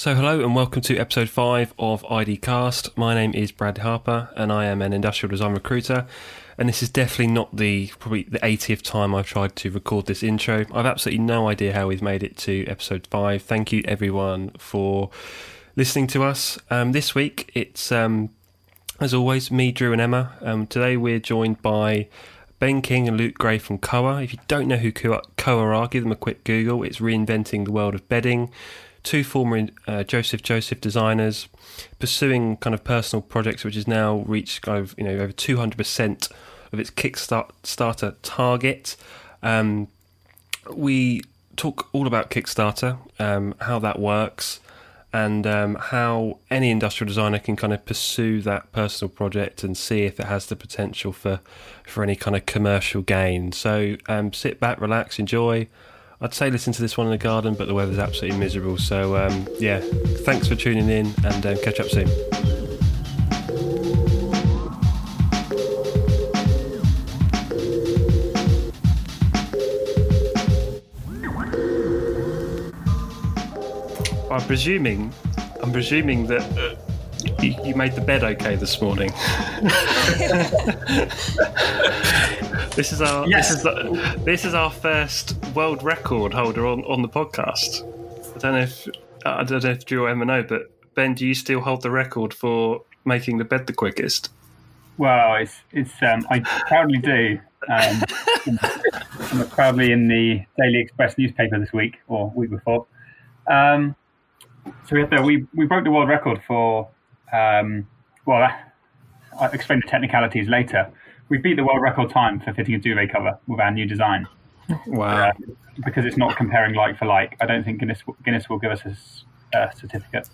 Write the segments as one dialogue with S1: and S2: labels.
S1: So, hello and welcome to episode 5 of ID Cast. My name is Brad Harper and I am an industrial design recruiter. And this is definitely not the probably the 80th time I've tried to record this intro. I've absolutely no idea how we've made it to episode 5. Thank you everyone for listening to us. Um, this week it's, um, as always, me, Drew, and Emma. Um, today we're joined by Ben King and Luke Gray from Koa. If you don't know who Koa are, give them a quick Google. It's reinventing the world of bedding two former uh, Joseph Joseph designers pursuing kind of personal projects, which has now reached kind of you know over two hundred percent of its Kickstarter target. Um, we talk all about Kickstarter, um, how that works, and um, how any industrial designer can kind of pursue that personal project and see if it has the potential for for any kind of commercial gain. So um, sit back, relax, enjoy. I'd say listen to this one in the garden, but the weather's absolutely miserable. So, um, yeah, thanks for tuning in and uh, catch up soon. I'm presuming, I'm presuming that uh, you, you, made the bed okay this morning. This is our yes. this is the, this is our first world record holder on, on the podcast. I don't know if I don't know if or Emma know, but Ben, do you still hold the record for making the bed the quickest?
S2: Well, it's it's um, I proudly do. Um, I'm proudly in the Daily Express newspaper this week or week before. Um, so we, the, we we broke the world record for um, well, I'll explain the technicalities later we beat the world record time for fitting a duvet cover with our new design.
S1: Wow! Uh,
S2: because it's not comparing like for like. I don't think Guinness Guinness will give us a, a certificate.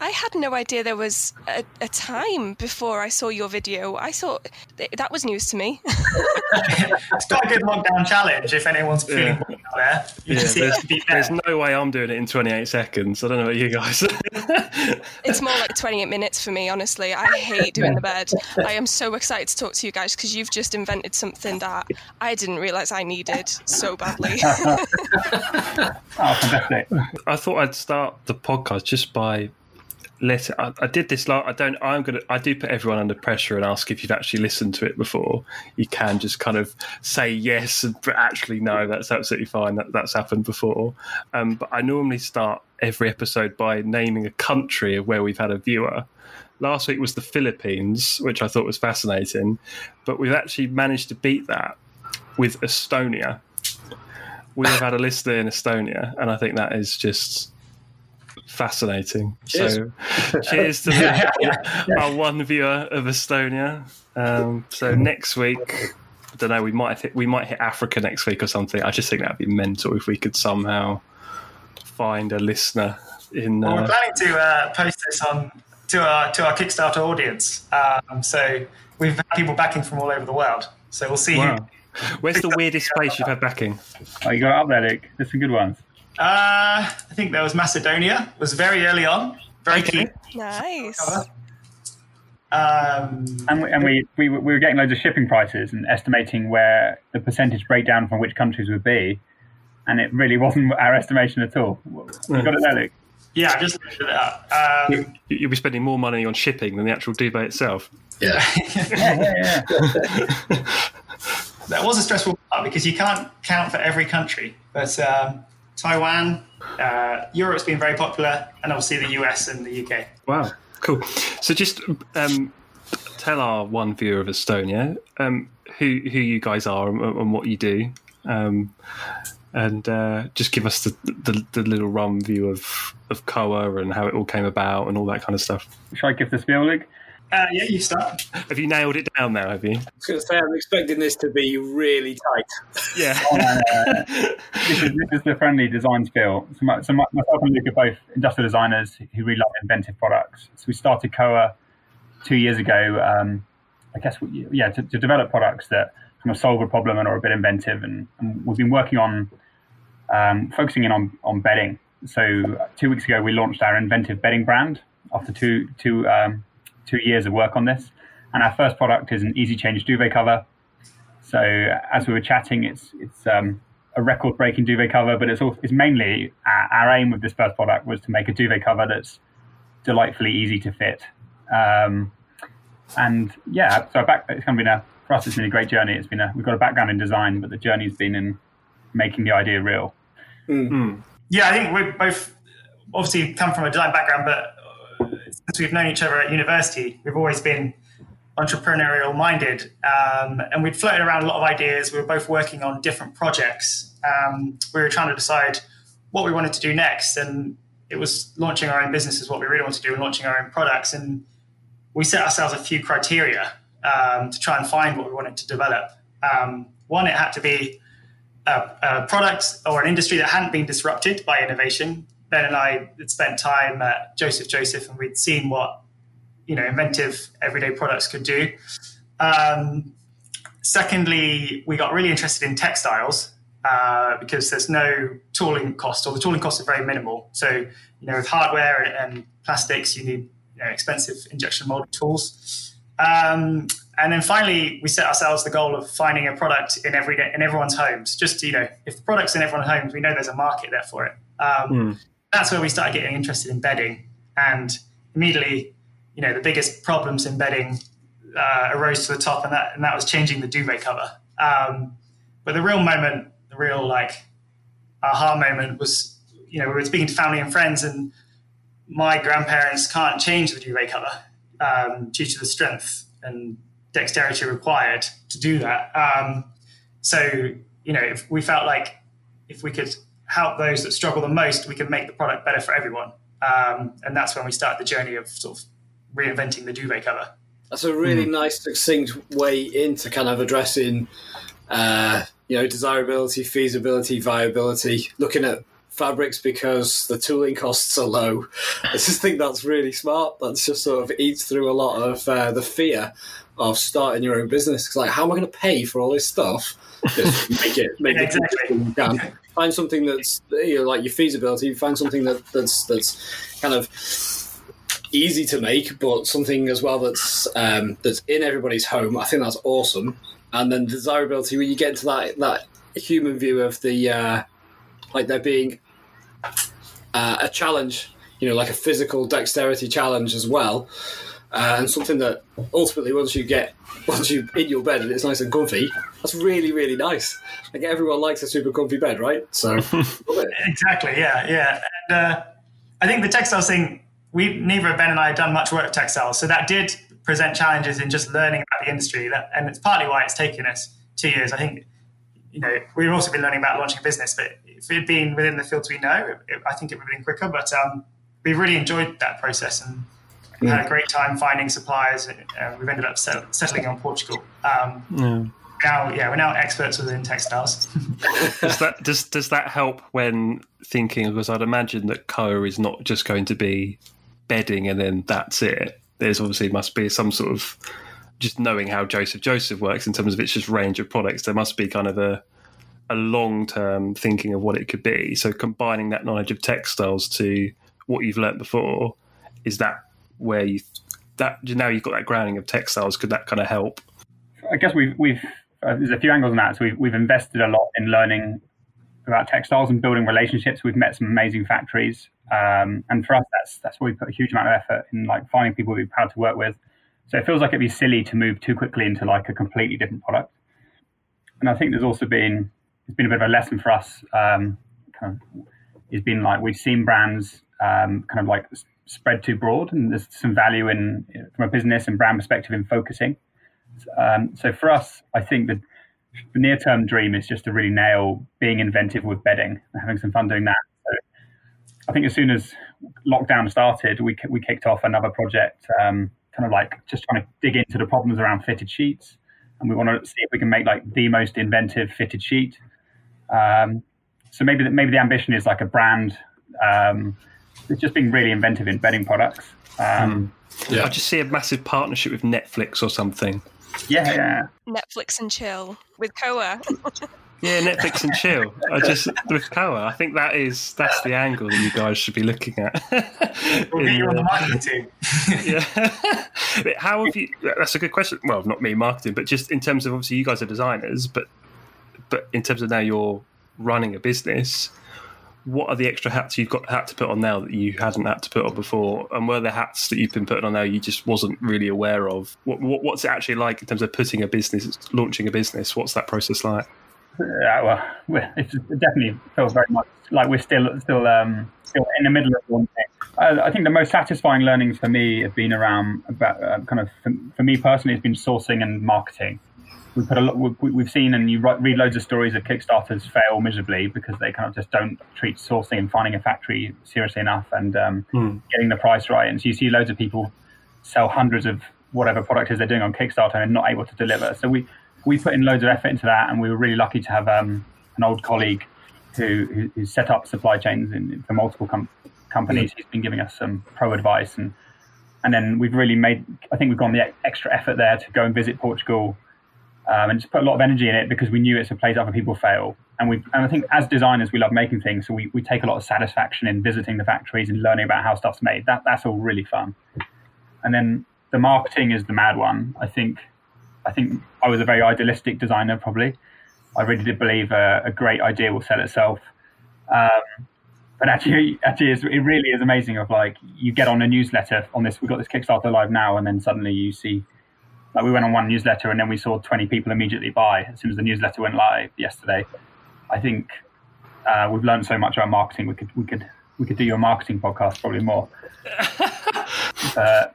S3: I had no idea there was a, a, time before I saw your video. I thought th- that was news to me.
S4: it's quite a good lockdown challenge if anyone's feeling eh? yeah. out there.
S1: Yeah, there's, there's, no way I'm doing it in 28 seconds. I don't know about you guys.
S3: it's more like 28 minutes for me, honestly. I hate doing the bed. I am so excited to talk to you guys because you've just invented something that I didn't realize I needed so badly. oh,
S2: fantastic.
S1: I thought I'd start the podcast just by let I, I, did this like I don't I'm gonna I do put everyone under pressure and ask if you've actually listened to it before. You can just kind of say yes but actually no, that's absolutely fine. That that's happened before. Um, but I normally start every episode by naming a country of where we've had a viewer. Last week was the Philippines, which I thought was fascinating, but we've actually managed to beat that with Estonia. We have had a listener in Estonia, and I think that is just fascinating. Cheers. So, cheers to the, yeah, yeah. our one viewer of Estonia. Um, so next week, I don't know. We might hit, we might hit Africa next week or something. I just think that'd be mental if we could somehow find a listener in.
S4: Well, we're uh, planning to uh, post this on to our to our Kickstarter audience. Um, so we've had people backing from all over the world. So we'll see. Wow.
S1: Where's the weirdest place you've had backing?
S2: Oh, you got up there, Luke. There's some good ones.
S4: Uh, I think there was Macedonia. It was very early on. Very okay. keen.
S3: Nice.
S2: Um, and we, and we, we, we were getting loads of shipping prices and estimating where the percentage breakdown from which countries would be, and it really wasn't our estimation at all. You got it there, Luke?
S4: Yeah, just that. Um,
S1: You'll be spending more money on shipping than the actual duvet itself.
S4: Yeah.
S2: yeah, yeah, yeah.
S4: that was a stressful part because you can't count for every country, but. Um, Taiwan, uh, Europe's been very popular, and obviously the US and the UK.
S1: Wow, cool. So just um, tell our one viewer of Estonia um, who who you guys are and, and what you do, um, and uh, just give us the, the, the little run view of of Koa and how it all came about and all that kind of stuff.
S2: Should I give the spiel, Luke?
S4: Uh, yeah, you start.
S1: Have you nailed it down now? Have you? I
S5: was going to say I'm expecting this to be really tight.
S1: Yeah. oh,
S2: this, is, this, is, the friendly design spiel. So, my, so my, myself and Luke are both industrial designers who really love inventive products. So we started Koa two years ago. Um, I guess we, yeah, to, to, develop products that kind of solve a problem and are a bit inventive. And, and we've been working on um, focusing in on on bedding. So two weeks ago we launched our inventive bedding brand after two two um, two years of work on this. And our first product is an easy change duvet cover. So as we were chatting, it's it's um, a record-breaking duvet cover, but it's also, it's mainly our, our aim with this first product was to make a duvet cover that's delightfully easy to fit. Um, and yeah, so back it's kind of been a for us. It's been a great journey. It's been a we've got a background in design, but the journey's been in making the idea real.
S4: Yeah, I think we both obviously come from a design background, but since we've known each other at university, we've always been entrepreneurial minded. Um, and we'd floated around a lot of ideas. We were both working on different projects. Um, we were trying to decide what we wanted to do next. And it was launching our own business is what we really wanted to do and launching our own products. And we set ourselves a few criteria um, to try and find what we wanted to develop. Um, one, it had to be a, a product or an industry that hadn't been disrupted by innovation. Ben and I had spent time at Joseph Joseph, and we'd seen what you know inventive everyday products could do. Um, secondly, we got really interested in textiles uh, because there's no tooling cost, or the tooling costs are very minimal. So you know, with hardware and, and plastics, you need you know, expensive injection molding tools. Um, and then finally, we set ourselves the goal of finding a product in every in everyone's homes. Just you know, if the product's in everyone's homes, we know there's a market there for it. Um, That's where we started getting interested in bedding, and immediately, you know, the biggest problems in bedding uh, arose to the top, and that and that was changing the duvet cover. Um, but the real moment, the real like aha moment was, you know, we were speaking to family and friends, and my grandparents can't change the duvet cover um, due to the strength and dexterity required to do that. Um, so, you know, if we felt like if we could help those that struggle the most, we can make the product better for everyone. Um, and that's when we start the journey of sort of reinventing the duvet cover.
S5: That's a really nice, succinct way into kind of addressing, uh, you know, desirability, feasibility, viability, looking at fabrics because the tooling costs are low. I just think that's really smart. That's just sort of eats through a lot of uh, the fear of starting your own business. It's like, how am I going to pay for all this stuff? Just make it, make it
S4: Exactly.
S5: you can. Find something that's you know, like your feasibility. Find something that, that's that's kind of easy to make, but something as well that's um, that's in everybody's home. I think that's awesome. And then desirability, when you get into that that human view of the uh, like there being uh, a challenge, you know, like a physical dexterity challenge as well, uh, and something that ultimately once you get once you in your bed and it's nice and comfy, that's really really nice. Like everyone likes a super comfy bed, right? So.
S4: Exactly. Yeah. Yeah. And uh, I think the textiles thing, we neither Ben and I had done much work with textiles, so that did present challenges in just learning about the industry. That, and it's partly why it's taken us two years. I think, you know, we've also been learning about launching a business, but if it had been within the fields we know, it, I think it would have been quicker. But um, we really enjoyed that process and we had a great time finding suppliers. Uh, we've ended up set, settling on Portugal. Um, Now, yeah, we're now experts within textiles.
S1: does that does does that help when thinking? Because I'd imagine that Koa is not just going to be bedding and then that's it. There's obviously must be some sort of just knowing how Joseph Joseph works in terms of its just range of products. There must be kind of a a long term thinking of what it could be. So combining that knowledge of textiles to what you've learnt before, is that where you that now you've got that grounding of textiles? Could that kind of help?
S2: I guess we've we've uh, there's a few angles on that. So we've we've invested a lot in learning about textiles and building relationships. We've met some amazing factories, um, and for us, that's that's where we put a huge amount of effort in like finding people we're proud to work with. So it feels like it'd be silly to move too quickly into like a completely different product. And I think there's also been it's been a bit of a lesson for us. Um, kind of, it's been like we've seen brands um, kind of like spread too broad, and there's some value in from a business and brand perspective in focusing. Um, so for us, I think that the near term dream is just to really nail being inventive with bedding and having some fun doing that. So I think as soon as lockdown started, we we kicked off another project, um, kind of like just trying to dig into the problems around fitted sheets, and we want to see if we can make like the most inventive fitted sheet. Um, so maybe the, maybe the ambition is like a brand. Um, it's just being really inventive in bedding products. Um,
S5: Yeah.
S1: I just see a massive partnership with Netflix or something.
S2: yeah, yeah.
S3: Netflix and chill with Koa.
S1: Yeah, Netflix and chill. I just with Koa, I think that is that's the angle that you guys should be looking at.
S4: We'll get you on the
S1: uh,
S4: marketing team.
S1: yeah. But How have you? That's a good question. Well, not me marketing, but just in terms of obviously you guys are designers, but but in terms of now you're running a business, what are the extra hats you've got had to put on now that you hadn't had to put on before? And were the hats that you've been putting on now you just wasn't really aware of? What, what, what's it actually like in terms of putting a business, launching a business? What's that process like?
S2: Yeah, well, it definitely feels very much like we're still still um, still in the middle of one thing. I, I think the most satisfying learnings for me have been around about uh, kind of for, for, me personally has been sourcing and marketing. We put a lot. We, have seen and you read loads of stories of Kickstarters fail miserably because they kind of just don't treat sourcing and finding a factory seriously enough and um, mm. getting the price right. And so you see loads of people sell hundreds of whatever product is they're doing on Kickstarter and not able to deliver. So we we put in loads of effort into that, and we were really lucky to have um, an old colleague who, who, who, set up supply chains in, for multiple com- companies. He's been giving us some pro advice, and and then we've really made. I think we've gone the extra effort there to go and visit Portugal, um, and just put a lot of energy in it because we knew it's a place other people fail. And we and I think as designers we love making things, so we, we take a lot of satisfaction in visiting the factories and learning about how stuff's made. That that's all really fun. And then the marketing is the mad one. I think I think I was a very idealistic designer, probably. I really did believe a, a great idea will sell itself. Um, but actually, actually, it really is amazing. Of like, you get on a newsletter on this. We've got this Kickstarter live now, and then suddenly you see, like, we went on one newsletter, and then we saw 20 people immediately buy as soon as the newsletter went live yesterday. I think uh, we've learned so much about marketing. We could, we could, we could do your marketing podcast probably more. uh,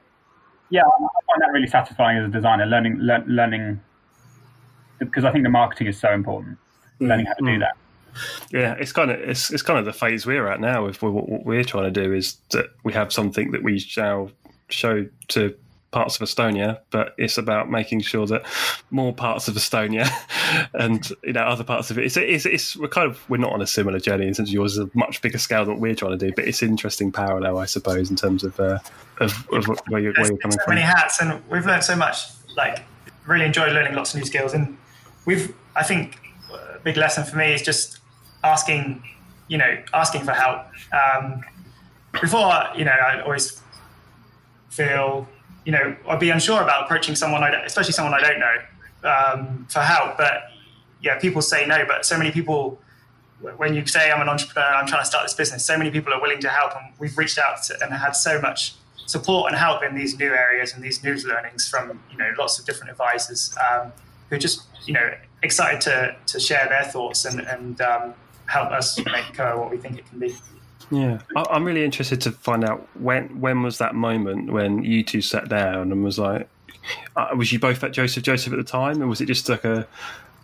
S2: yeah, I find that really satisfying as a designer, learning le- learning because I think the marketing is so important, mm. learning how to do mm. that.
S1: Yeah, it's kind of it's it's kind of the phase we're at now. If what we're trying to do is that we have something that we shall show to parts of Estonia, but it's about making sure that more parts of Estonia and you know other parts of it. It's, it's, it's we're kind of we're not on a similar journey in terms of yours is a much bigger scale than what we're trying to do, but it's an interesting parallel, I suppose, in terms of uh, of, of where, you're, where you're coming
S4: so
S1: from.
S4: Many hats, and we've learned so much. Like really enjoyed learning lots of new skills, and we've I think a big lesson for me is just asking, you know, asking for help. Um, before, you know, I always feel you know, I'd be unsure about approaching someone, I don't, especially someone I don't know, um, for help. But yeah, people say no. But so many people, when you say I'm an entrepreneur, I'm trying to start this business, so many people are willing to help, and we've reached out to, and had so much support and help in these new areas and these new learnings from you know lots of different advisors um, who are just you know excited to to share their thoughts and and um, help us make Koa what we think it can be.
S1: Yeah, I'm really interested to find out when when was that moment when you two sat down and was like, uh, was you both at Joseph Joseph at the time, or was it just like a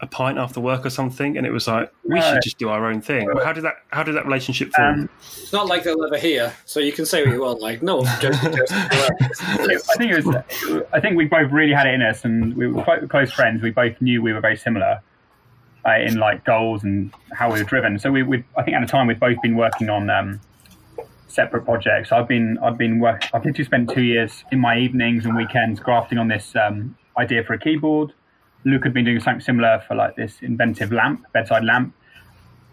S1: a pint after work or something, and it was like we no. should just do our own thing. How did that How did that relationship form? Um,
S5: it's not like they'll ever hear, so you can say what you want. Like no, Joseph, Joseph,
S2: I think it was. I think we both really had it in us, and we were quite close friends. We both knew we were very similar uh, in like goals and how we were driven. So we, we I think at the time we'd both been working on um, separate projects. I've been I've been work, I've literally spent two years in my evenings and weekends grafting on this um, idea for a keyboard. Luke had been doing something similar for like this inventive lamp, bedside lamp.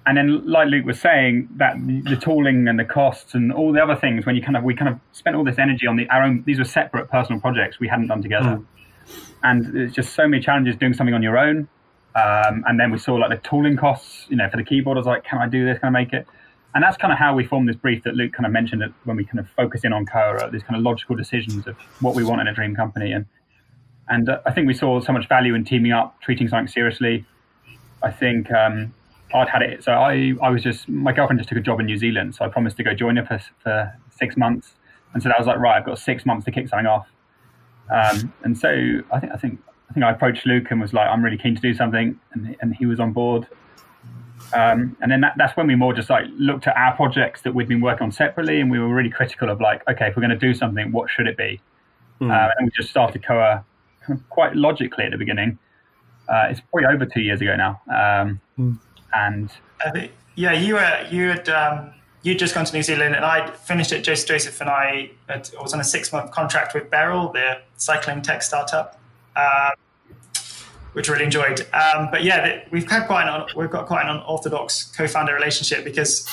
S2: And then, like Luke was saying, that the tooling and the costs and all the other things, when you kind of we kind of spent all this energy on the our own. These were separate personal projects we hadn't done together, mm. and there's just so many challenges doing something on your own um, and then we saw like the tooling costs, you know, for the keyboard. I was like, can I do this? Can I make it? And that's kind of how we formed this brief that Luke kind of mentioned that when we kind of focus in on Koa, these kind of logical decisions of what we want in a dream company. And and uh, I think we saw so much value in teaming up, treating something seriously. I think um, I'd had it. So I, I was just, my girlfriend just took a job in New Zealand. So I promised to go join her for, for six months. And so I was like, right, I've got six months to kick something off. Um, and so I think, I think I think I approached Luke and was like, I'm really keen to do something, and, and he was on board. Um, and then that, that's when we more just like looked at our projects that we'd been working on separately, and we were really critical of like, okay, if we're going to do something, what should it be? Mm. Uh, and we just started Koa quite logically at the beginning. Uh, it's probably over two years ago now, um, mm. and
S4: think, yeah, you were you had um, you just gone to New Zealand, and I finished at Joseph Joseph, and I, had, I was on a six month contract with Beryl, the cycling tech startup um, which I really enjoyed. Um, but yeah, we've had quite an we've got quite an unorthodox co-founder relationship because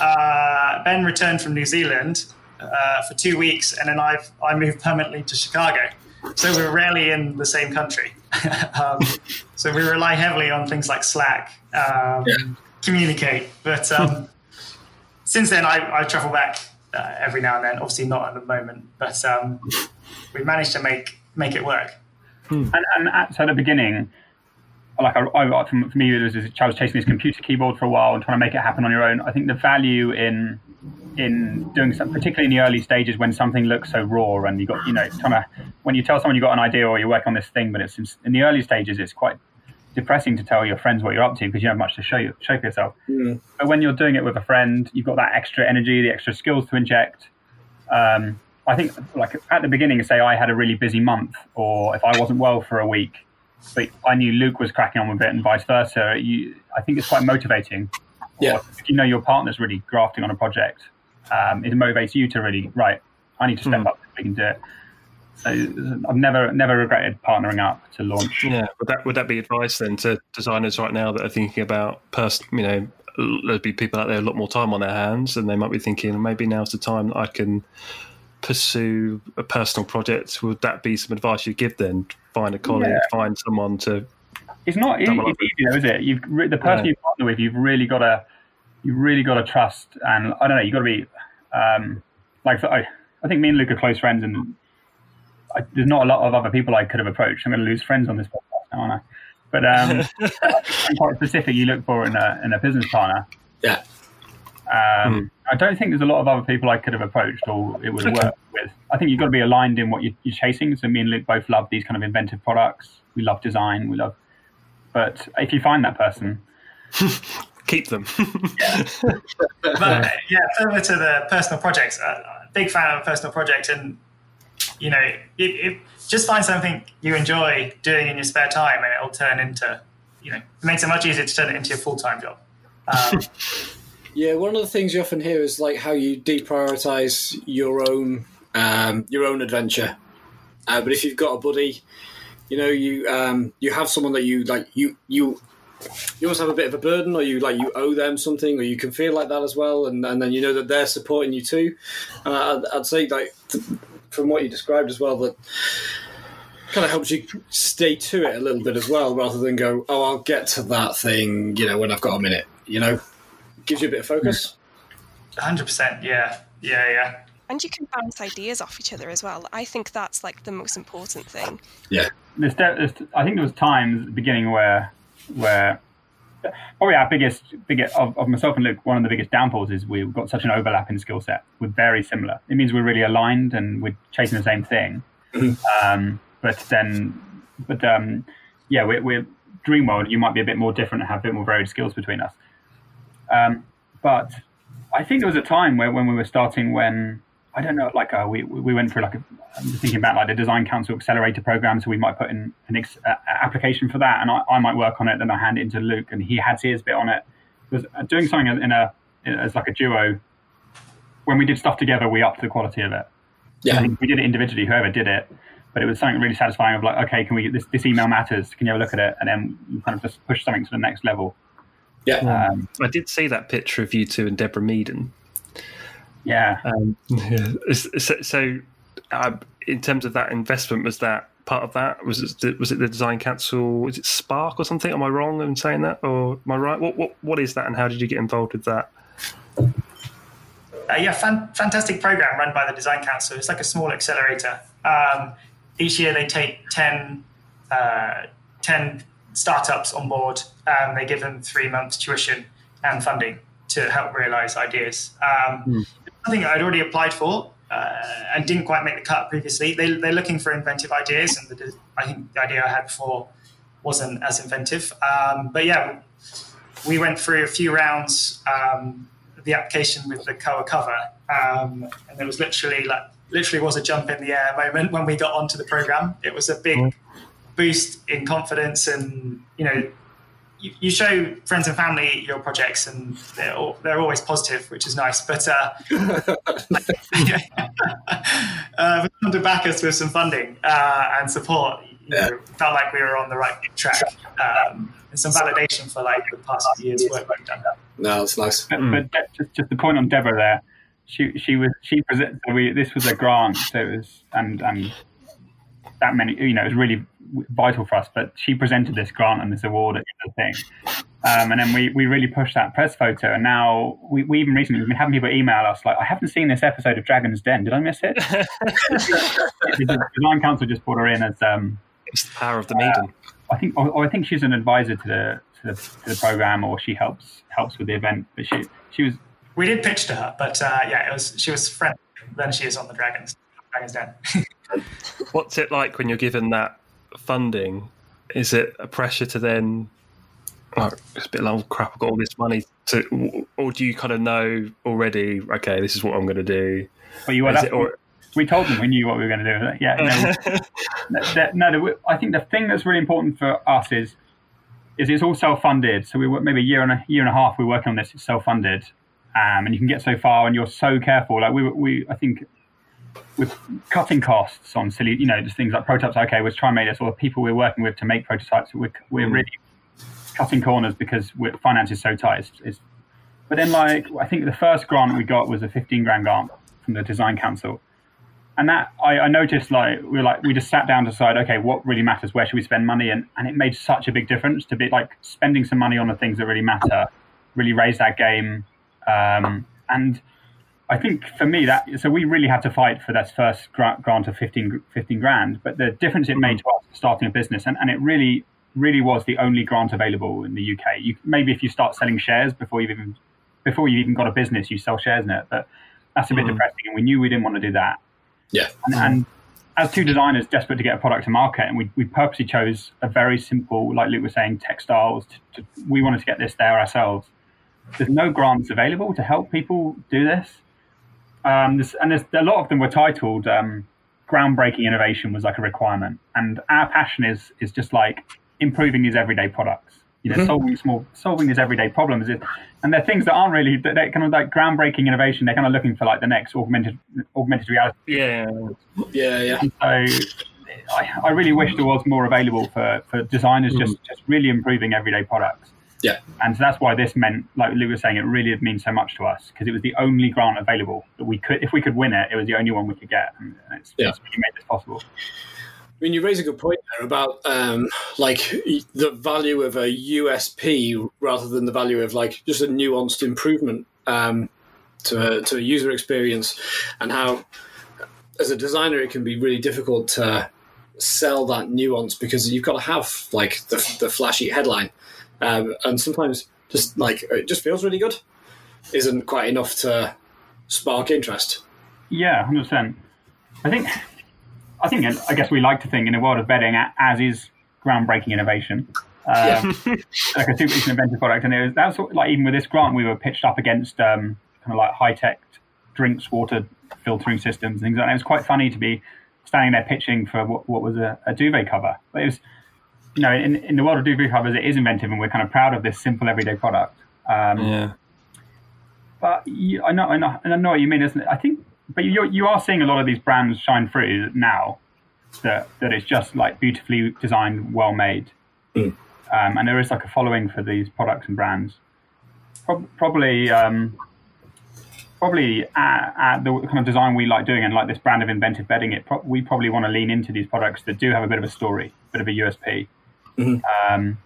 S4: uh, Ben returned from New Zealand uh, for two weeks, and then I've I moved permanently to Chicago. So we're rarely in the same country. um, so we rely heavily on things like Slack. Um, yeah. communicate. But um, since then, I, I travel back uh, every now and then. Obviously, not at the moment, but um, we managed to make make it work.
S2: And, and at, so at the beginning, like I, I, for me, it was I was chasing this computer keyboard for a while and trying to make it happen on your own. I think the value in in doing something, particularly in the early stages when something looks so raw and you got, you know, it's kind of when you tell someone you've got an idea or you work on this thing, but it's in, in the early stages, it's quite depressing to tell your friends what you're up to because you don't have much to show you show for yourself. But when you're doing it with a friend, you've got that extra energy, the extra skills to inject. Um, I think, like at the beginning, say I had a really busy month, or if I wasn't well for a week, but I knew Luke was cracking on with it, and vice versa. You, I think it's quite motivating.
S5: Yeah.
S2: Or if you know your partner's really grafting on a project, um, it motivates you to really right. I need to step
S1: Hmm.
S2: up. We can do it. So I've never never regretted partnering up to launch.
S1: Yeah, would that would that be advice then to designers right now that are thinking about person? You know, there'd be people out there a lot more time on their hands, and they might be thinking maybe now's the time that I can pursue a personal project. Would that be some advice you give then? Find a colleague,
S2: Yeah.
S1: find someone to.
S2: It's not easy, it's easy though, is it? You've re- the person
S1: Yeah.
S2: you partner with, you've really got to, you really got to trust, and I don't know, You've got to be, um, like for, I, I think me and Luke are close friends, and I, there's not a lot of other people I could have approached. I'm going to lose friends on this podcast now, aren't I? But um, quite specific. You look for in a in a business partner.
S5: Yeah.
S2: Um, I don't think there's a lot of other people I could have approached or it would work with. I think you've got to be aligned in what you're, you're chasing. So me and Luke both love these kind of inventive products. We love design. We love, but if you find that person,
S1: Keep them.
S4: But yeah, further to the personal projects, uh, big fan of a personal project, and you know, it, it, just find something you enjoy doing in your spare time, and it'll turn into, you know, it makes it much easier to turn it into your full time job. Um,
S5: Yeah, one of the things you often hear is like how you deprioritize your own um, your own adventure. Uh, but if you've got a buddy, you know you um, you have someone that you like you you you almost have a bit of a burden, or you like you owe them something, or you can feel like that as well, and, and then you know that they're supporting you too. Uh, I'd, I'd say like th- from what you described as well that kind of helps you stay to it a little bit as well, rather than go, oh, I'll get to that thing, you know, when I've got a minute. You know, gives you a bit of focus.
S4: Hundred percent, yeah, yeah, yeah.
S3: And you can bounce ideas off each other as well. I think that's like the most important thing.
S5: Yeah.
S2: there's, there's, I think there was times at the beginning where where probably our biggest biggest of, of myself and Luke, one of the biggest downfalls is we've got such an overlap in skill set. We're very similar. It means we're really aligned and we're chasing the same thing. um, but then, but um, yeah, we're, we're dream world. You might be a bit more different and have a bit more varied skills between us. Um, but I think there was a time where when we were starting when I don't know, like uh, we we went through like a, I'm thinking about like the design council accelerator program, so we might put in an ex, uh, application for that, and I, I might work on it, then I hand it into Luke, and he had his bit on it. Was uh, doing something in a as like a duo. When we did stuff together, we upped the quality of it. I
S5: Yeah.
S2: think we did it individually, whoever did it, but it was something really satisfying. Of like, okay, can we this this email matters? Can you have a look at it? And then kind of just push something to the next level.
S5: Yeah.
S2: Um,
S1: I did see that picture of you two and Deborah Meaden.
S2: yeah,
S1: Um, yeah. So, so uh, in terms of that investment, was that part of that? Was it was it the design council? Was it Spark or something? Am I wrong in saying that, or am I right? What what what is that, and how did you get involved with that?
S4: Uh, yeah, fan, fantastic program run by the Design Council. It's like a small accelerator. Um, each year they take 10, uh, 10 startups on board. Um, they give them three months tuition and funding to help realize ideas. Um, Something I'd already applied for uh, and didn't quite make the cut previously. They, they're looking for inventive ideas, and the, I think the idea I had before wasn't as inventive. Um, but yeah, we went through a few rounds. Um, the application with the Koa cover, um, and there was literally like literally was a jump in the air moment when we got onto the program. It was a big boost in confidence, and you know, you, you show friends and family your projects, and they're all, they're always positive, which is nice. But uh, uh, we come to back us with some funding uh, and support. You know, felt like we were on the right track. Um, and some validation for like the past few years' work we've done.
S5: No, that's nice.
S2: But, but De- just, just the point on Deborah there, she she was she presented. We this was a grant, so it was and and that many. You know, it was really vital for us. But she presented this grant and this award at the thing, um, and then we, we really pushed that press photo. And now we, we even recently we've been having people email us like, I haven't seen this episode of Dragon's Den. Did I miss it? the design council just brought her in as um,
S1: it's the power of the Meaden.
S2: I think, or, or I think she's an advisor to the, to the to the program, or she helps helps with the event. But she she was
S4: We did pitch to her, but uh, yeah, it was she was friendly than she is on the Dragons Dragons Den.
S1: What's it like when you're given that funding? Is it a pressure to then? Oh, it's a bit like oh, crap. I've got all this money to, or do you kind of know already? Okay, this is what I'm going to do.
S2: But you were
S1: it- or-
S2: we told them we knew what we were going to do. Yeah, no, no, the- no, the- I think the thing that's really important for us is is it's all self-funded. So we were maybe a year and a year and a half. We're working on this. It's self-funded, um, and you can get so far, and you're so careful. Like we, were- we, I think, with cutting costs on silly, you know, just things like prototypes. Okay, we're trying to make this, or the people we're working with to make prototypes. We're we're
S1: Mm.
S2: really cutting corners because we're, finance is so tight. It's, it's, but then, like, I think the first grant we got was a 15 grand grant from the design council and that I, I noticed like we were like we just sat down to decide okay what really matters where should we spend money and, and it made such a big difference to be like spending some money on the things that really matter really raise that game um, and I think for me that so we really had to fight for that first grant, grant of 15, 15 grand but the difference it made to us starting a business and, and it really really was the only grant available in the UK you maybe if you start selling shares before you've even before you've even got a business you sell shares in it but that's a bit
S1: Mhm.
S2: depressing and we knew we didn't want to do that
S5: Yeah.
S2: and, and as two designers desperate to get a product to market, and we, we purposely chose a very simple, like Luke was saying, textiles. To, to, we wanted to get this there ourselves. There's no grants available to help people do this. Um, there's, and there's a lot of them were titled um, "groundbreaking innovation" was like a requirement, and our passion is is just like improving these everyday products. You know,
S5: Mhm.
S2: solving small, solving these everyday problems, is, and they're things that aren't really they're kind of like groundbreaking innovation. They're kind of looking for like the next augmented augmented reality
S1: Yeah,
S5: Yeah, yeah.
S2: so I, I really wish there was more available for, for designers just, just really improving everyday products.
S5: Yeah.
S2: And so that's why this meant, like Lou was saying, it really did mean so much to us because it was the only grant available that we could, if we could win it, it was the only one we could get. And it's,
S5: Yeah.
S2: it's really made this possible.
S5: I mean, you raise a good point there about um, like the value of a USP rather than the value of like just a nuanced improvement um, to a, to a user experience, and how as a designer it can be really difficult to sell that nuance because you've got to have like the, the flashy headline, um, and sometimes just like it just feels really good isn't quite enough to spark interest.
S2: Yeah, hundred percent. I think, I think, I guess we like to think in a world of betting, as is groundbreaking innovation. Um, like a super inventive product, and it was that's what, like even with this grant, we were pitched up against um, kind of like high tech drinks water filtering systems and things like that. It was quite funny to be standing there pitching for what, what was a, a duvet cover. But it was, you know, in, in the world of duvet covers, it is inventive, and we're kind of proud of this simple everyday product. Um,
S1: yeah.
S2: but you, I know, I know, I know what you mean, isn't it? I think, but you you are seeing a lot of these brands shine through now. That that it's just like beautifully designed, well made,
S5: Mm.
S2: um, and there is like a following for these products and brands. Prob- probably, um, probably at, at the kind of design we like doing, and like this brand of inventive bedding, it pro- we probably want to lean into these products that do have a bit of a story, a bit of a USP.
S5: Mhm.
S2: Um,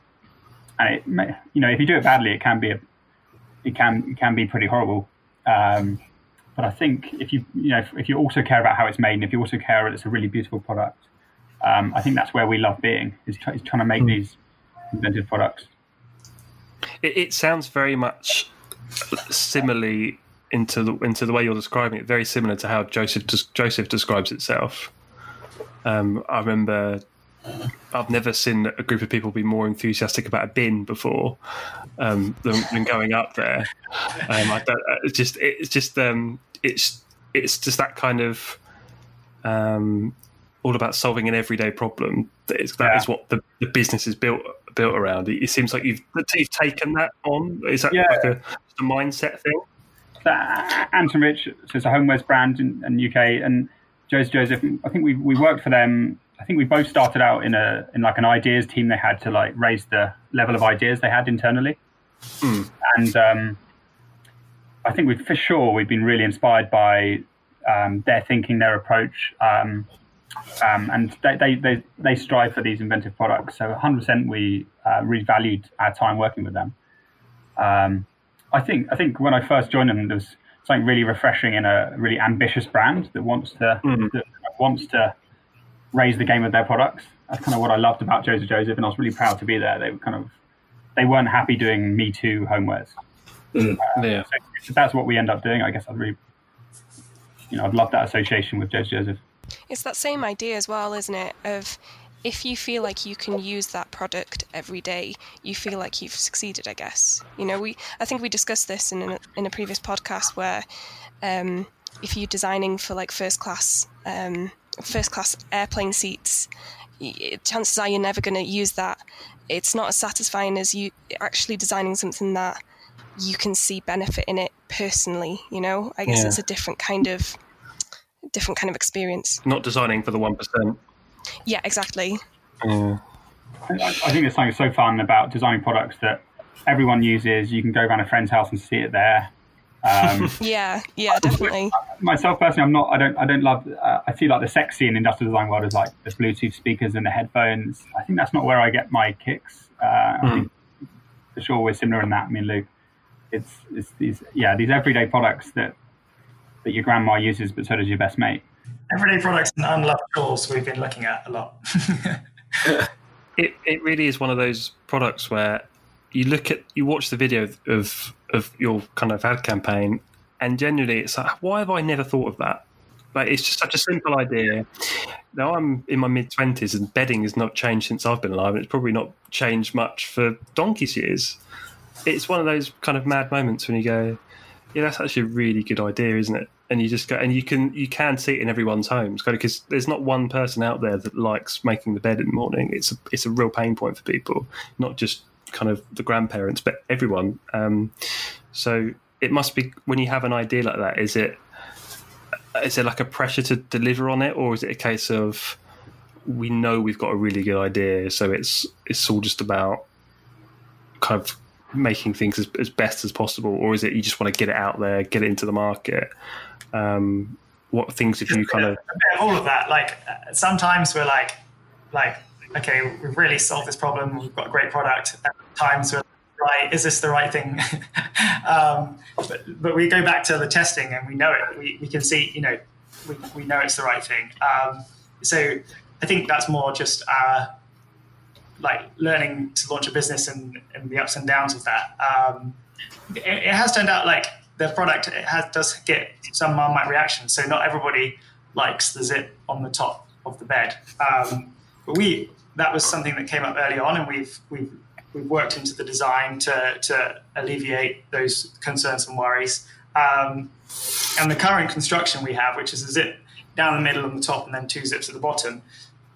S2: and it, may- you know, if you do it badly, it can be a it can it can be pretty horrible. Um, but I think if you you know if, if you also care about how it's made, and if you also care that it's a really beautiful product, um, I think that's where we love being is, try, is trying to make these inventive products.
S1: It, it sounds very much similarly into the into the way you're describing it. Very similar to how Joseph Joseph describes itself. Um, I remember I've never seen a group of people be more enthusiastic about a bin before um, than, than going up there. Um, I don't, uh, it's just it's just um, it's it's just that kind of um, all about solving an everyday problem. That is, that
S2: Yeah.
S1: is what the, the business is built built around. It, it seems like you've you've taken that on. Is that
S2: Yeah.
S1: like a, a mindset thing?
S2: Uh, Anton Rich, so it's a homewares brand in, in UK, and Joseph Joseph. I think we we worked for them. I think we both started out in a in like an ideas team. They had to like raise the level of ideas they had internally,
S1: Hmm.
S2: and um, I think we for sure we've been really inspired by um, their thinking, their approach. Um, um, and they, they, they, they, strive for these inventive products. So 100% we uh, really valued our time working with them. Um, I think I think when I first joined them, there was something really refreshing in a really ambitious brand that wants to mm. that wants to raise the game of their products. That's kind of what I loved about Joseph Joseph, and I was really proud to be there. They were kind of they weren't happy doing Me Too homewares.
S1: Mm. Uh, yeah.
S2: So that's what we end up doing. I guess I'd really, you know, I'd love that association with Joseph Joseph.
S3: It's that same idea as well, isn't it? Of if you feel like you can use that product every day, you feel like you've succeeded. I guess you know we. I think we discussed this in a, in a previous podcast where um, if you're designing for like first class um, first class airplane seats, chances are you're never going to use that. It's not as satisfying as you actually designing something that you can see benefit in it personally. You know, I guess yeah. it's a different kind of different kind of experience.
S1: Not designing for the one percent.
S3: Yeah, exactly.
S2: Yeah. I, think there's something so fun about designing products that everyone uses. You can go around a friend's house and see it there.
S3: Um, yeah, yeah, definitely.
S2: Myself personally, I'm not. I don't. I don't love. Uh, I see like the sexy in industrial design world is like the Bluetooth speakers and the headphones. I think that's not where I get my kicks. Uh, mm. I hmm. think for sure we're similar in that. I mean, Luke, it's it's these yeah these everyday products that that your grandma uses, but so does your best mate.
S4: Everyday products and unloved tools we've been looking at a lot.
S1: it it really is one of those products where you look at you watch the video of of your kind of ad campaign, and generally, it's like, why have I never thought of that? Like it's just such a simple idea. Now I'm in my mid twenties, and bedding has not changed since I've been alive, and it's probably not changed much for donkey's years. It's one of those kind of mad moments when you go, yeah, that's actually a really good idea, isn't it? And you just go, and you can you can see it in everyone's homes, because there's not one person out there that likes making the bed in the morning. It's a it's a real pain point for people, not just kind of the grandparents, but everyone. Um, so it must be when you have an idea like that. Is it is there like a pressure to deliver on it, or is it a case of we know we've got a really good idea, so it's it's all just about kind of making things as, as best as possible, or is it you just want to get it out there, get it into the market? Um, what things have you kind of
S4: all of that? Like sometimes we're like like okay, we've really solved this problem. We've got a great product. At times we're right, is this the right thing? um, but, but we go back to the testing and we know it. We, we can see, you know, we, we know it's the right thing. Um, so I think that's more just uh, like learning to launch a business and, and the ups and downs of that. Um, it, it, has turned out like the product has, does get some marmite reaction. So not everybody likes the zip on the top of the bed. Um, but we that was something that came up early on, and we've we've we've worked into the design to to alleviate those concerns and worries. Um, and the current construction we have, which is a zip down the middle on the top and then two zips at the bottom,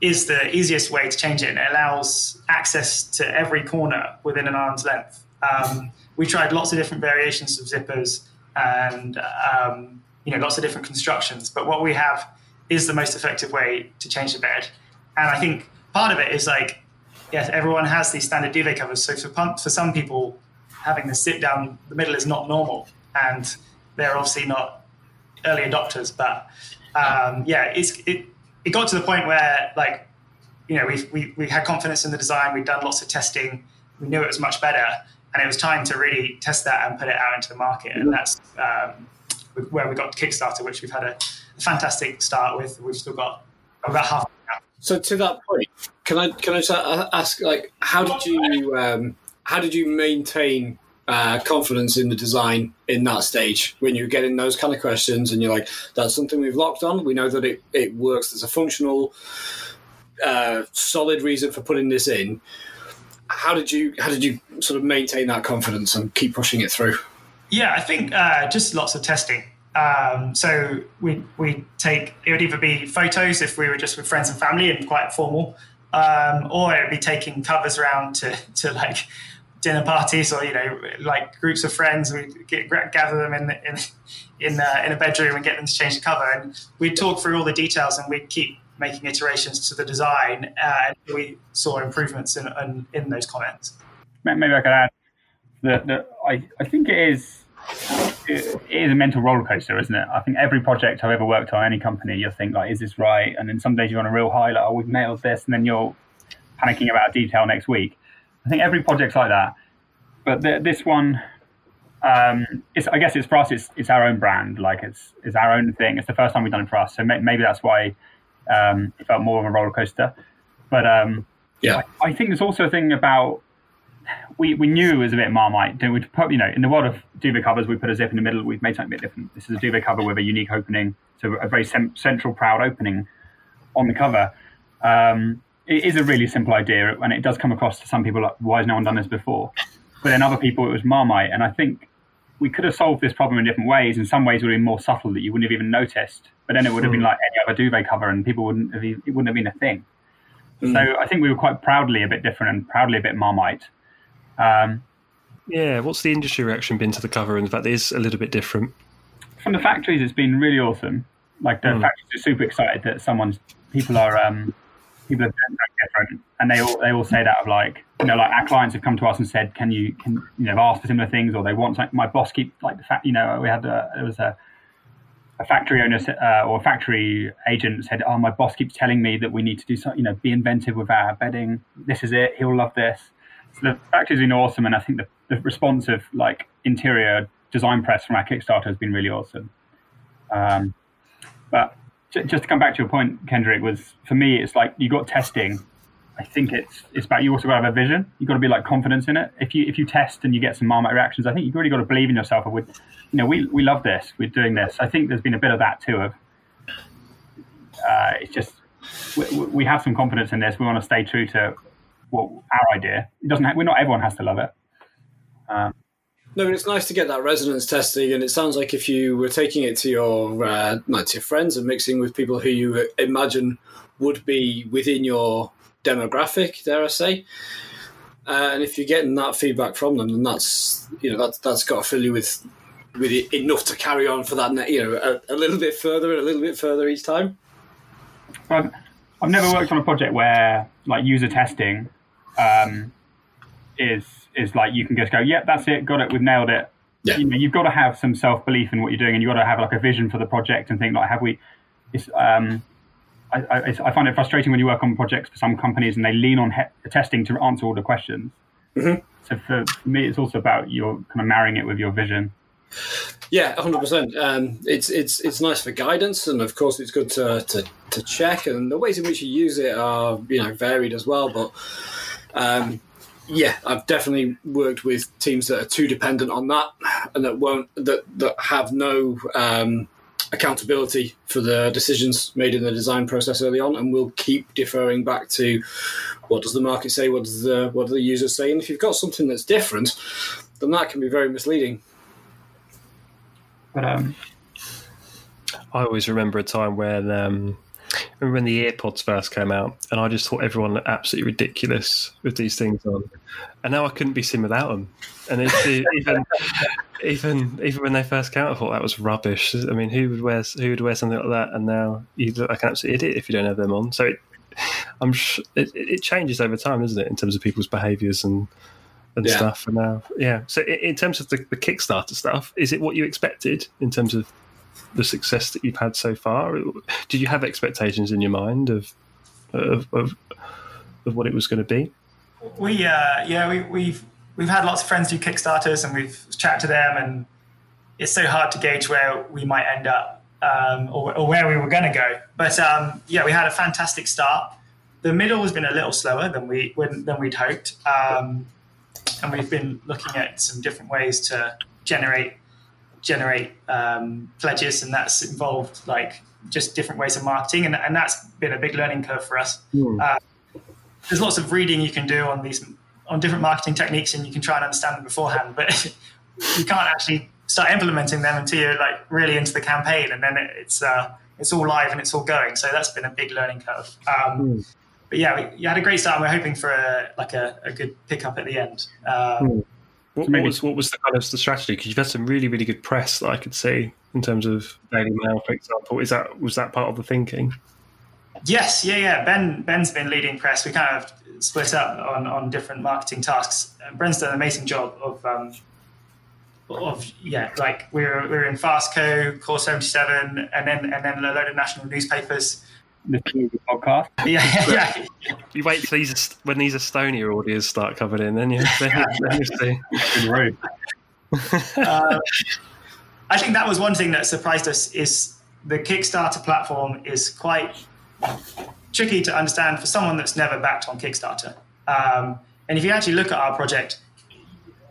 S4: is the easiest way to change it, and it allows access to every corner within an arm's length. Um, we tried lots of different variations of zippers and um, you know lots of different constructions, but what we have is the most effective way to change the bed. And I think part of it is like, yes, everyone has these standard duvet covers. So for, for some people, having the sit down the middle is not normal, and they're obviously not early adopters. But um, yeah, it's it it got to the point where like you know we we we had confidence in the design. We'd done lots of testing. We knew it was much better, and it was time to really test that and put it out into the market. And that's um, where we got Kickstarter, which we've had a, a fantastic start with. We've still got about half
S5: so to that point, can I can I just ask like how did you um, how did you maintain uh, confidence in the design in that stage when you're getting those kind of questions and you're like that's something we've locked on. We know that it it works as a functional, uh, solid reason for putting this in. How did you how did you sort of maintain that confidence and keep pushing it through?
S4: Yeah, I think uh, just lots of testing. Um, so we we take it would either be photos if we were just with friends and family and quite formal, um, or it would be taking covers around to to like dinner parties or you know like groups of friends. We gather them in in in, uh, in a bedroom and get them to change the cover, and we'd talk through all the details and we'd keep making iterations to the design, uh, and we saw improvements in, in, in those comments.
S2: Maybe I could add that, that I I think it is it is a mental roller coaster, isn't it? I think every project I've ever worked on, any company, you'll think like, is this right? And then some days you're on a real high, like, oh, we've nailed this, and then you're panicking about detail next week. I think every project's like that, but the, this one, um, it's, I guess it's for us. It's, it's our own brand. Like it's it's our own thing. It's the first time we've done it for us, so may, maybe that's why um, it felt more of a roller coaster. But um,
S5: Yeah.
S2: I, I think there's also a thing about we, we knew it was a bit marmite. We put you know in the world of duvet covers, we put a zip in the middle. We've made something a bit different. This is a duvet cover with a unique opening, so a very cem- central, proud opening on the cover. Um, it is a really simple idea, and it does come across to some people like, why has no one done this before? But then other people, it was marmite, and I think we could have solved this problem in different ways. In some ways, it would have been more subtle that you wouldn't have even noticed. But then it would have been like any other duvet cover, and people wouldn't have. It wouldn't have been a thing. So I think we were quite proudly a bit different and proudly a bit marmite. Um,
S1: Yeah, what's the industry reaction been to the cover and the fact that it is a little bit different?
S2: from the factories, it's been really awesome. Like the
S1: Mm.
S2: factories are super excited that someone's people are um, people are different, and they all they all say that of like you know like our clients have come to us and said, can you can you know ask for similar things or they want like My boss keep like the fact you know we had a, there was a a factory owner uh, or a factory agent said, "Oh, my boss keeps telling me that we need to do something, you know, be inventive with our bedding. This is it. He'll love this." The factory's been awesome, and I think the, the response of like interior design press from our Kickstarter has been really awesome. Um, but j- just to come back to your point, Kendrick, was for me, it's like you got testing. I think it's it's about you also got to have a vision. You got to be like confidence in it. If you if you test and you get some marmite reactions, I think you've really got to believe in yourself. And with, you know, we we love this. We're doing this. I think there's been a bit of that too. Of uh, it's just we, we have some confidence in this. We want to stay true to what our idea. It doesn't. Have, we're not everyone has to love it. Um,
S5: No, but it's nice to get that resonance testing, and it sounds like if you were taking it to your uh, like to your friends and mixing with people who you imagine would be within your demographic, dare I say, uh, and if you're getting that feedback from them, then that's you know that's that's got to fill you with with enough to carry on for that you know a, a little bit further and a little bit further each time.
S2: I've never worked on a project where like user testing um, is is like you can just go, yep, that's it, got it, we've nailed it.
S5: Yeah.
S2: You know, you've got to have some self belief in what you're doing, and you've got to have like a vision for the project and think like, have we? It's, um, I, I, it's- I find it frustrating when you work on projects for some companies and they lean on he- testing to answer all the questions.
S5: Mhm.
S2: So for, for me, it's also about your kind of marrying it with your vision.
S5: Yeah, hundred percent. Um, it's it's it's nice for guidance, and of course, it's good to, to to check. And the ways in which you use it are you know varied as well. But um, yeah, I've definitely worked with teams that are too dependent on that, and that won't that that have no um, accountability for the decisions made in the design process early on, and will keep deferring back to what does the market say, what does the what do the users say, and if you've got something that's different, then that can be very misleading.
S2: But um,
S1: I always remember a time when um, remember when the AirPods first came out, and I just thought everyone looked absolutely ridiculous with these things on, and now I couldn't be seen without them. And it's, even even even when they first came out, I thought that was rubbish. I mean, who would wear who would wear something like that? And now you look like an absolute idiot if you don't have them on. So it, I'm sh- it, it changes over time, doesn't it, in terms of people's behaviours and and
S5: Yeah.
S1: stuff. And now, yeah. So in, in terms of the, the Kickstarter stuff, is it what you expected in terms of the success that you've had so far? Did you have expectations in your mind of of, of, of what it was going to be?
S4: We uh, yeah we, we've we've had lots of friends do Kickstarters and we've chatted to them and it's so hard to gauge where we might end up um, or, or where we were going to go. But um, yeah, we had a fantastic start. The middle has been a little slower than we than we'd hoped, um, and we've been looking at some different ways to generate generate um, pledges, and that's involved like just different ways of marketing, and, and that's been a big learning curve for us. Uh, there's lots of reading you can do on these on different marketing techniques, and you can try and understand them beforehand, but you can't actually start implementing them until you're like really into the campaign, and then it, it's uh, it's all live and it's all going. So that's been a big learning curve. Um, But yeah, we, you had a great start. and We're hoping for a, like a, a good pickup at the end. Um,
S1: What,
S2: maybe-
S1: what was what was the kind of the strategy? Because you've had some really really good press that I could see in terms of Daily Mail, for example. Is that was that part of the thinking?
S4: Yes, yeah, yeah. Ben Ben's been leading press. We kind of split up on, on different marketing tasks. And Ben's done an amazing job of um, of yeah, like we were we were in Fastco, Core seventy seven, and then and then a load of national newspapers.
S2: The podcast.
S4: Yeah, yeah.
S1: You wait for these when these Estonia audios start coming in, then you then, then you see.
S2: Good.
S4: Uh, I think that was one thing that surprised us is the Kickstarter platform is quite tricky to understand for someone that's never backed on Kickstarter. Um, and if you actually look at our project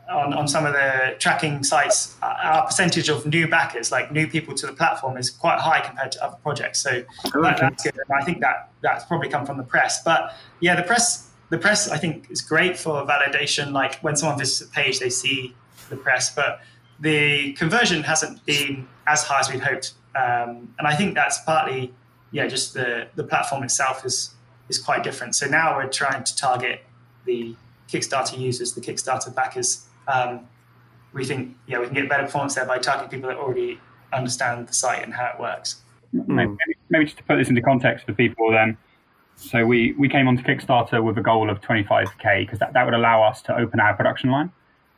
S4: on, on some of the tracking sites, uh, our percentage of new backers, like new people to the platform, is quite high compared to other projects. So that, that's good. And I think that that's probably come from the press. But yeah, the press, the press, I think is great for validation. Like when someone visits a page, they see the press, but the conversion hasn't been as high as we'd hoped. Um, and I think that's partly, yeah, just the, the platform itself is is quite different. So now we're trying to target the Kickstarter users, the Kickstarter backers. Um, we think, yeah, we can get better performance there by targeting people that already understand the site and how it works.
S2: Maybe, maybe just to put this into context for people, then. So we, we came onto Kickstarter with a goal of 25k because that, that would allow us to open our production line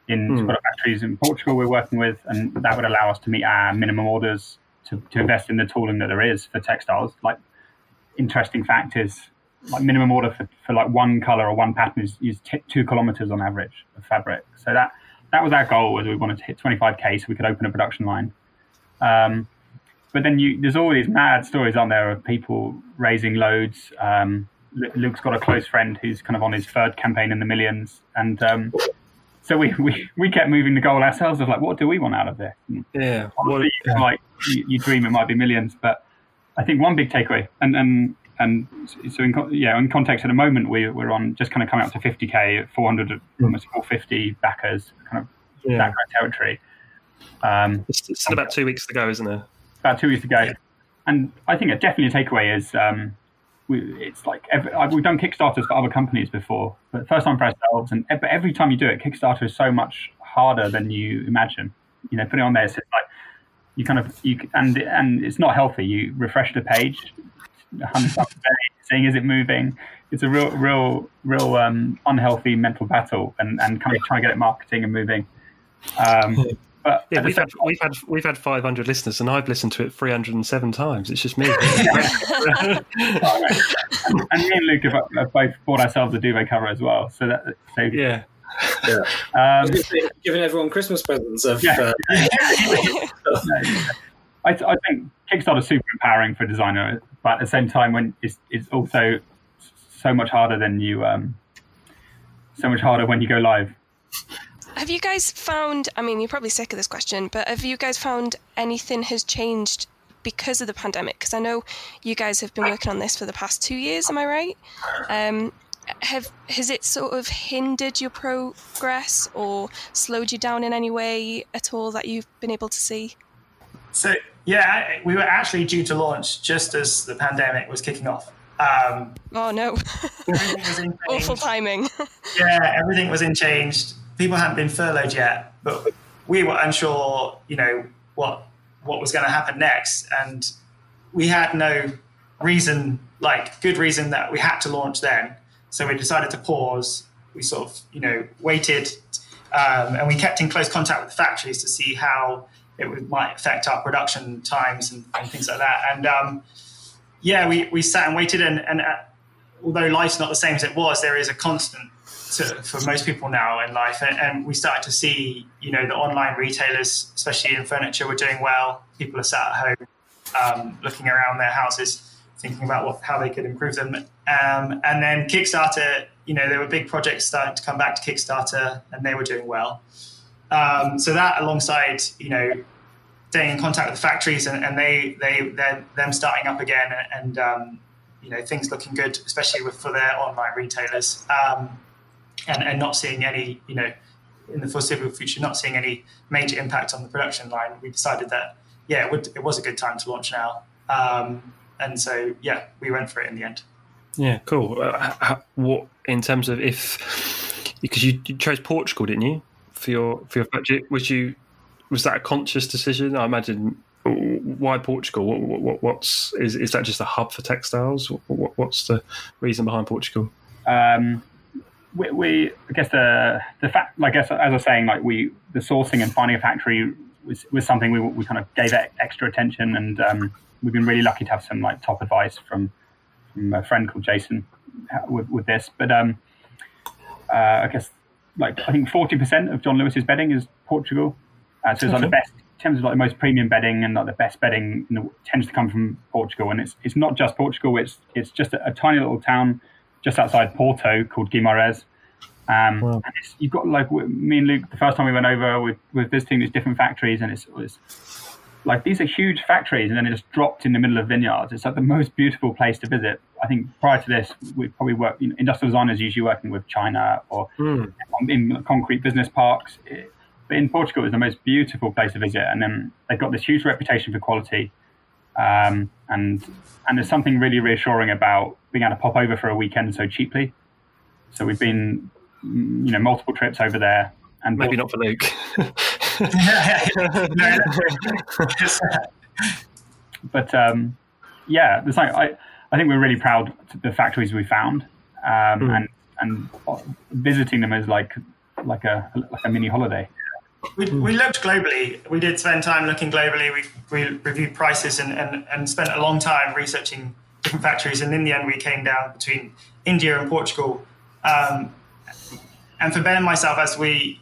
S2: in
S1: Mm.
S2: sort factories in Portugal we're working with, and that would allow us to meet our minimum orders to, to invest in the tooling that there is for textiles. Like interesting fact is like minimum order for, for like one color or one pattern is, is t- two kilometers on average of fabric. So that that was our goal was we wanted to hit 25k so we could open a production line. Um, but then you, there's all these mad stories on there of people raising loads. Um, Luke's got a close friend who's kind of on his third campaign in the millions, and um, so we, we we kept moving the goal ourselves of like, what do we want out of this? And
S1: Yeah. Well,
S2: like you, you dream it might be millions, but I think one big takeaway, and and and so in yeah, in context at the moment, we we're on just kind of coming up to 50k, 400, almost 450 backers, kind of
S1: yeah.
S2: that kind of territory. Um,
S1: It's, it's still about two weeks to go, isn't it?
S2: about two weeks ago, and I think a definitely a takeaway is um, we, it's like every, uh, we've done Kickstarters for other companies before, but first time for ourselves, and ev- every time you do it, Kickstarter is so much harder than you imagine. You know, putting it on there, it's like you kind of you and and it's not healthy. You refresh the page, a hundred times a is it moving. It's a real, real, real um, unhealthy mental battle, and and kind of trying to get it marketing and moving. Um, but
S1: Yeah, we've
S2: same
S1: had we've had we've had 500 listeners, and I've listened to it 307 times. It's just me.
S2: and me and Luke have, have both bought ourselves a duvet cover as well. So that so
S1: yeah.
S2: um,
S5: Giving everyone Christmas presents of
S2: Yeah.
S5: uh,
S2: I, I think is super empowering for a designer, but at the same time, when it's, it's also so much harder than you um, so much harder when you go live.
S3: Have you guys found? I mean, you're probably sick of this question, but have you guys found anything has changed because of the pandemic? Because I know you guys have been working on this for the past two years. Am I right? Um, have has it sort of hindered your progress or slowed you down in any way at all that you've been able to see?
S4: So yeah, we were actually due to launch just as the pandemic was kicking off. Um,
S3: Oh no,
S4: everything was in
S3: awful timing.
S4: Yeah, everything was in changed. People hadn't been furloughed yet, but we were unsure, you know, what what was going to happen next, and we had no reason, like good reason, that we had to launch then. So we decided to pause. We sort of, you know, waited, um, and we kept in close contact with the factories to see how it might affect our production times and, and things like that. And um, yeah, we, we sat and waited, and, and uh, although life's not the same as it was, there is a constant to, for most people now in life. And, and we started to see, you know, the online retailers, especially in furniture, were doing well. People are sat at home, um, looking around their houses, thinking about what, how they could improve them. Um, and then Kickstarter, you know, there were big projects starting to come back to Kickstarter, and they were doing well. Um, so that, alongside, you know, staying in contact with the factories and, and they they they're them starting up again and um, you know things looking good, especially with for their online retailers, um, and and not seeing any you know in the foreseeable future not seeing any major impact on the production line. We decided that yeah it, would, it was a good time to launch now, um, and so yeah we went for it in the end.
S1: Yeah, cool. Uh, what in terms of if because you, you chose Portugal, didn't you, for your for your budget? Was you was that a conscious decision? I imagine. Why Portugal? What, what, what- what's is is that just a hub for textiles? What, what, what's the reason behind Portugal?
S2: Um, we, we I guess the the fact, like as, as I was saying, like we the sourcing and finding a factory was, was something we, we kind of gave extra attention, and um, we've been really lucky to have some like top advice from from a friend called Jason with, with this. But um, uh, I guess like I think forty percent of John Lewis's bedding is Portugal, uh, so it's like the best in terms of like the most premium bedding and like the best bedding the, tends to come from Portugal, and it's it's not just Portugal. It's it's just a, a tiny little town just outside Porto called Guimarães. Um, wow. and you've got like me and Luke the first time we went over with, with visiting these different factories, and it's, it's like these are huge factories, and then it just dropped in the middle of vineyards. It's like the most beautiful place to visit. I think prior to this, we probably worked. You know, industrial designers usually working with China or mm. in concrete business parks. But in Portugal, it's the most beautiful place to visit, and then they've got this huge reputation for quality. Um, and and there's something really reassuring about being able to pop over for a weekend so cheaply. So we've been, you know, multiple trips over there, and
S1: maybe not for Luke.
S2: but um, yeah, there's like I, I think we're really proud of the factories we found, um, mm. and and visiting them is like like a like a mini holiday.
S4: We, we looked globally. We did spend time looking globally. We, we reviewed prices and, and, and spent a long time researching different factories. And in the end, we came down between India and Portugal. Um, and for Ben and myself, as we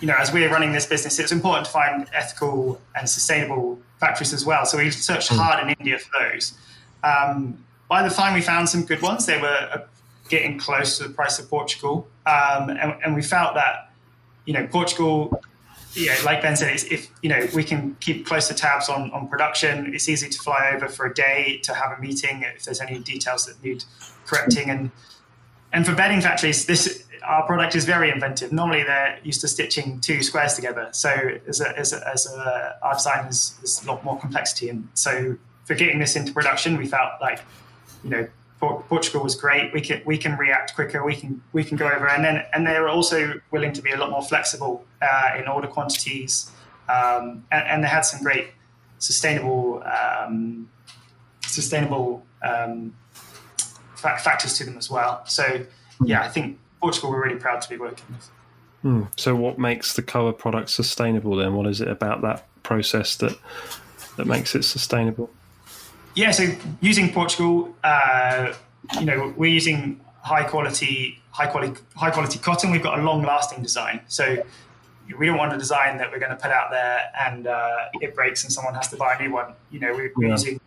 S4: you know, as we're running this business, it's important to find ethical and sustainable factories as well. So we searched hmm. hard in India for those. Um, by the time we found some good ones, they were uh, getting close to the price of Portugal, um, and, and, we felt that, you know, Portugal, yeah, like Ben said, if you know we can keep closer tabs on on production, it's easy to fly over for a day to have a meeting if there's any details that need correcting and and for bedding factories, this our product is very inventive. Normally, they're used to stitching two squares together. So, as a, as a, as a our design is, a lot more complexity. And so, for getting this into production, we felt like, you know, Portugal was great. We can we can react quicker. We can we can go over, and then and they're also willing to be a lot more flexible uh, in order quantities, um, and, and, they had some great sustainable um, sustainable um, factors to them as well. So yeah, I think Portugal we're really proud to be working with.
S1: Hmm. So what makes the Koa product sustainable then? What is it about that process that that makes it sustainable?
S4: Yeah, so using Portugal, uh, you know, we're using high quality, high quality, high quality cotton. We've got a long lasting design, so we don't want a design that we're going to put out there and uh, it breaks and someone has to buy a new one. You know, we're, yeah. using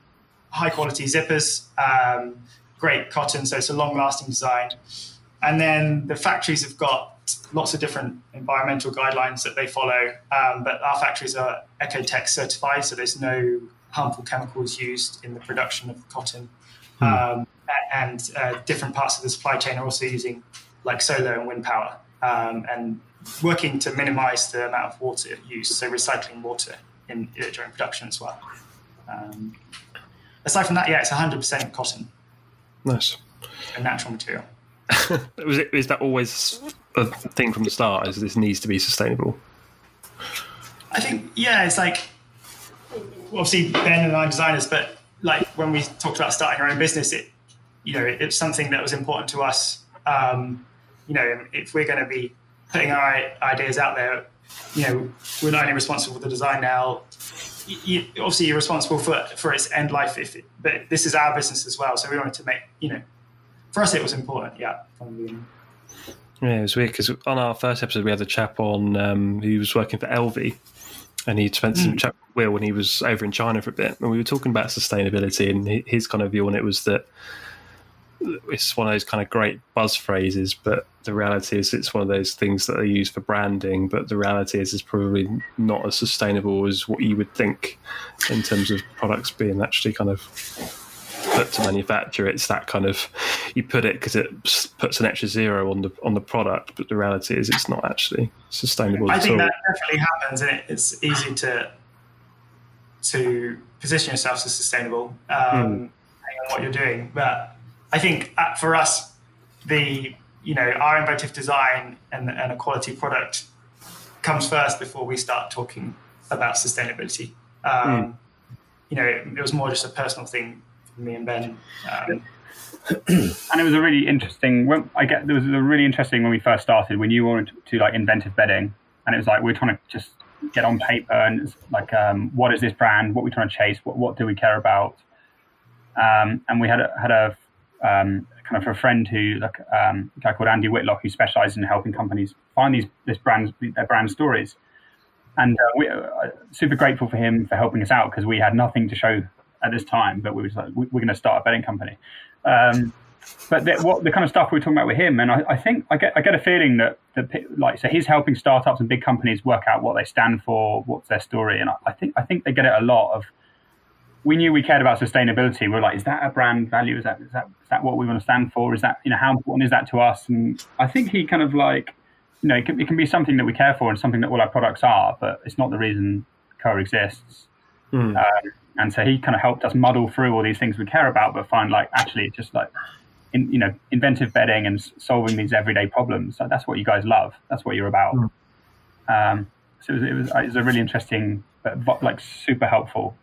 S4: high quality zippers. Um, great cotton, so it's a long lasting design. And then the factories have got lots of different environmental guidelines that they follow, um, but our factories are Oeko-Tex certified, so there's no harmful chemicals used in the production of cotton. Hmm. Um, and uh, different parts of the supply chain are also using like solar and wind power um, and working to minimize the amount of water used, so recycling water in, during production as well. Um, aside from that, yeah, it's 100% cotton.
S1: Nice.
S4: A natural material.
S1: was it? Is that always a thing from the start? Is this needs to be sustainable?
S4: I think yeah, it's like obviously Ben and I are designers, but like when we talked about starting our own business, it you know it's something that was important to us. Um, you know, if we're going to be putting our ideas out there, you know, we're not only responsible for the design now, you, obviously you're responsible for for its end life. If it, but this is our business as well, so we wanted to make you know, for us it was important. Yeah.
S1: Yeah, it was weird because on our first episode we had a chap on um, who was working for LV, and he'd spent some mm. chat with Will when he was over in China for a bit, and we were talking about sustainability, and his kind of view on it was that it's one of those kind of great buzz phrases, but the reality is it's one of those things that are used for branding. But the reality is it's probably not as sustainable as what you would think in terms of products being actually kind of put to manufacture. It's that kind of you put it because it puts an extra zero on the on the product, but the reality is it's not actually sustainable.
S4: I think all. that definitely happens, and it's easy to to position yourself as sustainable, um, mm. depending on what you're doing, but I think uh, for us, the you know our inventive design and, and a quality product comes first before we start talking about sustainability. Um, mm. You know, it, it, was more just a personal thing me and Ben. Um,
S2: and it was a really interesting. When I get there was a really interesting when we first started. When you wanted to, to like inventive bedding, and it was like we are trying to just get on paper and it's like um, what is this brand? What are we trying to chase? What what do we care about? Um, and we had a, had a um, kind of a friend who like um, a guy called Andy Whitlock who specializes in helping companies find these this brands their brand stories. And uh, we are uh, super grateful for him for helping us out because we had nothing to show at this time, but we was like, we're going to start a betting company. Um, but the, what the kind of stuff we are talking about with him, and I, I, think I get I get a feeling that that like so he's helping startups and big companies work out what they stand for, what's their story, and I, I think I think they get it a lot of. We knew we cared about sustainability. We are like, is that a brand value? Is that is that is that what we want to stand for? Is that you know how important is that to us? And I think he kind of like, you know, it can, it can be something that we care for and something that all our products are, but it's not the reason Koa exists. Mm. Um, and so he kind of helped us muddle through all these things we care about, but find like actually it's just like in, you know, inventive bedding and solving these everyday problems. So that's what you guys love. That's what you're about. Mm. Um, so it was, it was, it was a really interesting, but like super helpful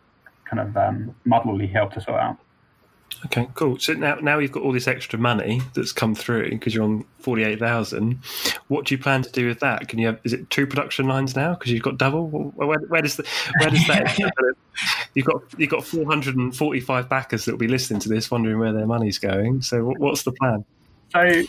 S2: kind of um, muddle he helped us sort out.
S1: Okay, cool. So now, now you've got all this extra money that's come through because you're on forty-eight thousand. What do you plan to do with that? Can you have? Is it two production lines now because you've got double? Where, where does the where does that? you've got you've got four hundred and forty-five backers that will be listening to this, wondering where their money's going. So, what's the plan?
S2: So,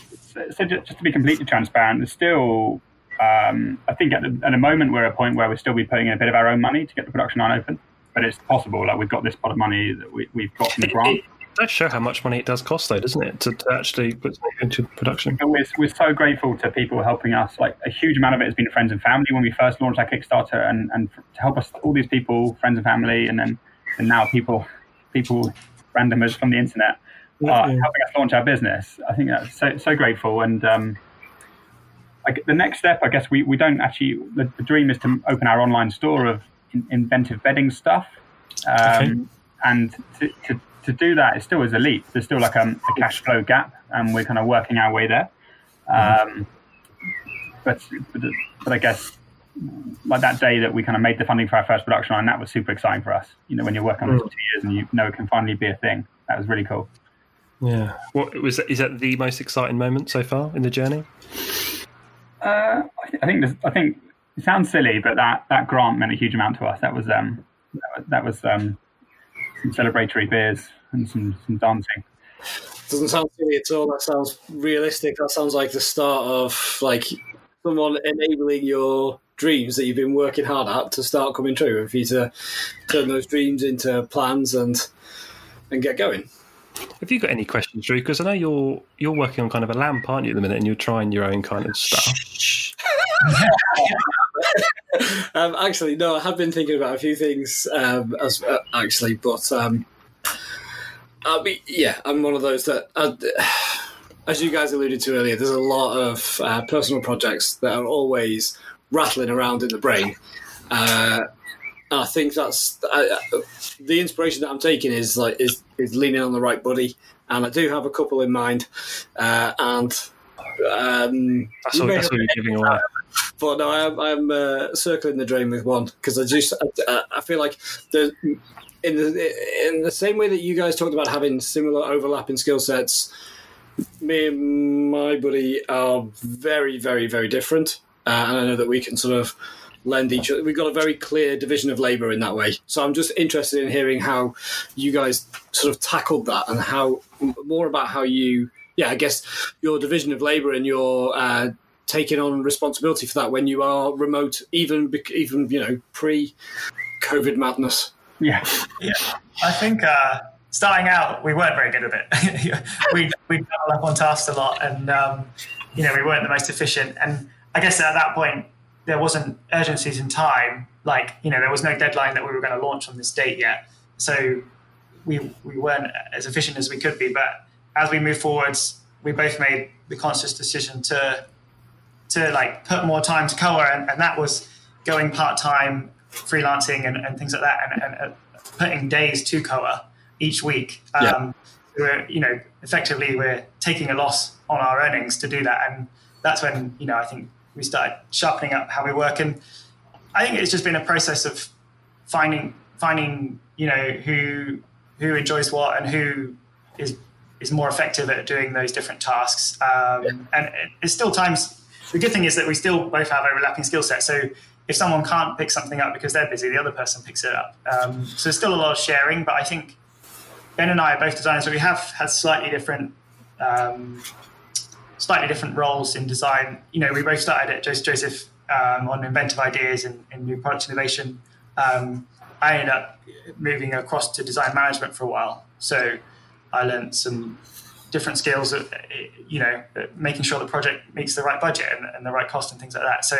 S2: so just to be completely transparent, there's still. Um, I think at, the, at a moment we're at a point where we'll still be putting in a bit of our own money to get the production line open, but it's possible. Like we've got this pot of money that we, have got from the grant
S1: does show how much money it does cost, though, doesn't it, to, to actually put something into production?
S2: We're, we're so grateful to people helping us. Like a huge amount of it has been friends and family when we first launched our Kickstarter, and, and to help us, all these people, friends and family, and then and now people, people, randomers from the internet, are helping us launch our business. I think that's so so grateful, and um, I, the next step, I guess, we, we don't actually. The, the dream is to open our online store of in, inventive bedding stuff. Um, okay. And to, to, to do that, it still is a leap. There's still like a, a cash flow gap, and we're kind of working our way there. Um, but, but, but I guess like that day that we kind of made the funding for our first production line, that was super exciting for us. You know, when you're working on this for two years and you know it can finally be a thing, that was really cool.
S1: Yeah. What was that, is that the most exciting moment so far in the journey?
S2: Uh, I think I think it sounds silly, but that, that grant meant a huge amount to us. That was um, that was um, some celebratory beers and some, some dancing.
S5: Doesn't sound silly at all. That sounds realistic. That sounds like the start of like someone enabling your dreams that you've been working hard at to start coming true, and for you to turn those dreams into plans and and get going.
S1: Have you got any questions, Drew? Because I know you're you're working on kind of a lamp, aren't you, at the minute, and you're trying your own kind of stuff.
S5: um, actually, no, I have been thinking about a few things um, as uh, actually, but um, I mean, yeah, I'm one of those that, uh, as you guys alluded to earlier, there's a lot of uh, personal projects that are always rattling around in the brain. Uh, I think that's uh, the inspiration that I'm taking is like is, is leaning on the right buddy, and I do have a couple in mind, uh, and um,
S1: that's, what, that's what you're giving away.
S5: But no, I'm, I'm uh, circling the drain with one because I just I, I, feel like the in the in the same way that you guys talked about having similar overlapping skill sets. Me and my buddy are very, very, very different, uh, and I know that we can sort of lend each other. We've got a very clear division of labour in that way. So I'm just interested in hearing how you guys sort of tackled that and how more about how you yeah, I guess your division of labour and your uh, taking on responsibility for that when you are remote, even even you know pre COVID madness.
S2: Yeah,
S4: yeah. I think uh, starting out, we weren't very good at it. we we double up on tasks a lot, and um, you know we weren't the most efficient. And I guess at that point, there wasn't urgencies in time. Like you know, there was no deadline that we were going to launch on this date yet. So we we weren't as efficient as we could be, but as we move forwards, we both made the conscious decision to to like put more time to Koa, and, and that was going part time, freelancing, and, and, things like that, and, and uh, putting days to Koa each week. Um, yeah. We're you know effectively we're taking a loss on our earnings to do that, and that's when you know I think we started sharpening up how we work, and I think it's just been a process of finding finding you know who who enjoys what and who is is more effective at doing those different tasks. Um, and it's still times. The good thing is that we still both have overlapping skill sets. So if someone can't pick something up because they're busy, the other person picks it up. Um, so there's still a lot of sharing. But I think Ben and I are both designers, so we have had slightly different. Um, slightly different roles in design. You know, we both started at Joseph um, on inventive ideas and, and new product innovation. Um, I ended up moving across to design management for a while. So I learned some different skills of, you know, making sure the project meets the right budget and, and the right cost and things like that. So,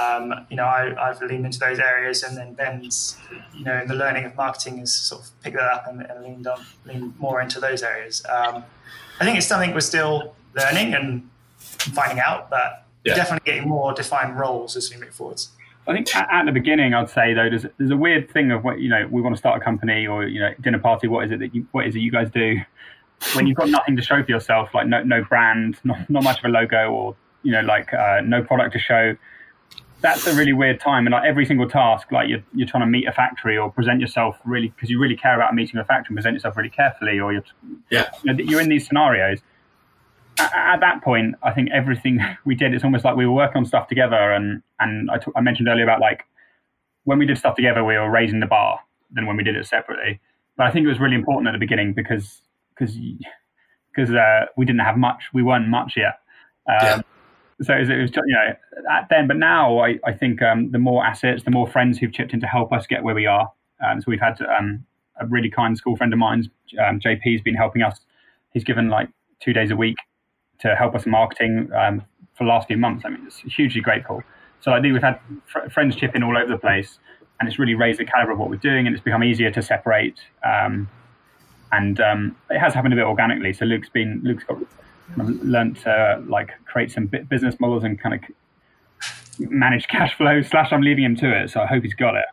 S4: um, you know, I, have leaned into those areas and then Ben's, you know, in the learning of marketing has sort of picked that up and, and leaned on, leaned more into those areas. Um, I think it's something we're still learning and finding out, but yeah. definitely getting more defined roles as we move forwards.
S2: I think at, at, the beginning, I'd say though, there's, there's a weird thing of what you know, we want to start a company or you know, dinner party. What is it that you, what is it you guys do when you've got nothing to show for yourself, like no no brand, not not much of a logo, or you know, like uh, no product to show. That's a really weird time, and like every single task, like you're you're trying to meet a factory or present yourself really because you really care about meeting a factory and present yourself really carefully, or you're
S5: yeah,
S2: you know, you're in these scenarios at, that point, I think everything we did, it's almost like we were working on stuff together. And, and I, t- I mentioned earlier about like when we did stuff together, we were raising the bar than when we did it separately. But I think it was really important at the beginning because because because uh, we didn't have much, we weren't much yet. Um, yeah. So it was, you know at then, but now I, I think um, the more assets, the more friends who've chipped in to help us get where we are. Um, so we've had um, a really kind school friend of mine, um, JP, has been helping us. He's given like two days a week to help us in marketing um, for the last few months. I mean, it's hugely grateful. So I think we've had fr- friends chip in all over the place, and it's really raised the caliber of what we're doing, and it's become easier to separate. Um, and um, it has happened a bit organically. So Luke's been Luke's got kind of learned to like create some business models and kind of manage cash flow. Slash, I'm leaving him to it, so I hope he's got it.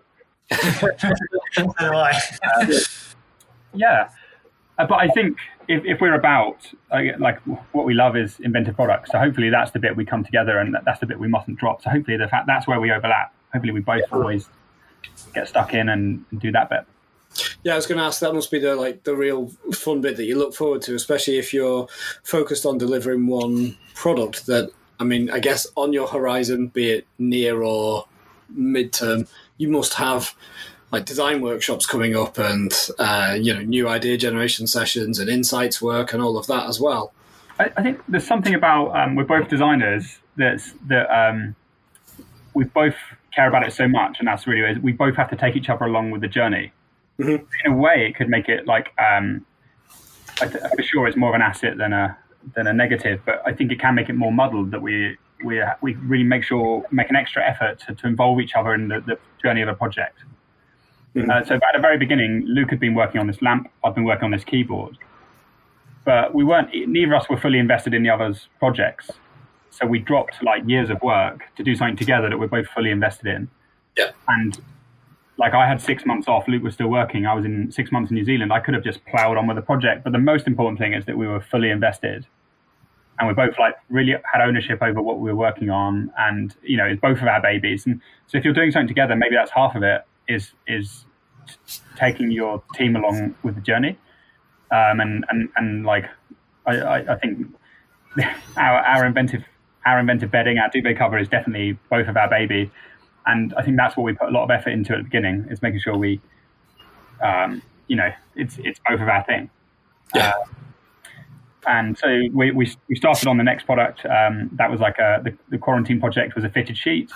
S2: Uh, yeah, uh, but I think if, if we're about like what we love is inventive products, so hopefully that's the bit we come together, and that's the bit we mustn't drop. So hopefully the fact that's where we overlap. Hopefully we both always get stuck in and, and do that bit.
S5: Yeah, I was going to ask. That must be the like the real fun bit that you look forward to, especially if you're focused on delivering one product. That I mean, I guess on your horizon, be it near or midterm, you must have like design workshops coming up and uh, you know new idea generation sessions and insights work and all of that as well.
S2: I, I think there's something about um, we're both designers that's that um, we both care about it so much, and that's really we both have to take each other along with the journey. Mm-hmm. In a way, it could make it like um, for sure it's more of an asset than a than a negative, but I think it can make it more muddled that we we we really make sure make an extra effort to, to involve each other in the, the journey of a project. Mm-hmm. Uh, so at the very beginning, Luke had been working on this lamp. I've been working on this keyboard, but we weren't. Neither of us were fully invested in the other's projects. So we dropped like years of work to do something together that we're both fully invested in.
S5: Yeah.
S2: And like I had six months off. Luke was still working. I was in six months in New Zealand. I could have just ploughed on with the project. But the most important thing is that we were fully invested, and we both like really had ownership over what we were working on. And you know, it's both of our babies. And so if you're doing something together, maybe that's half of it is is taking your team along with the journey. Um, and, and, and like, I, I, I, think our, our inventive, our inventive bedding, our duvet cover is definitely both of our baby. And I think that's what we put a lot of effort into at the beginning is making sure we, um, you know, it's, it's both of our thing.
S5: Yeah. Uh,
S2: and so we, we, we started on the next product. Um, that was like a, the, the quarantine project was a fitted sheet.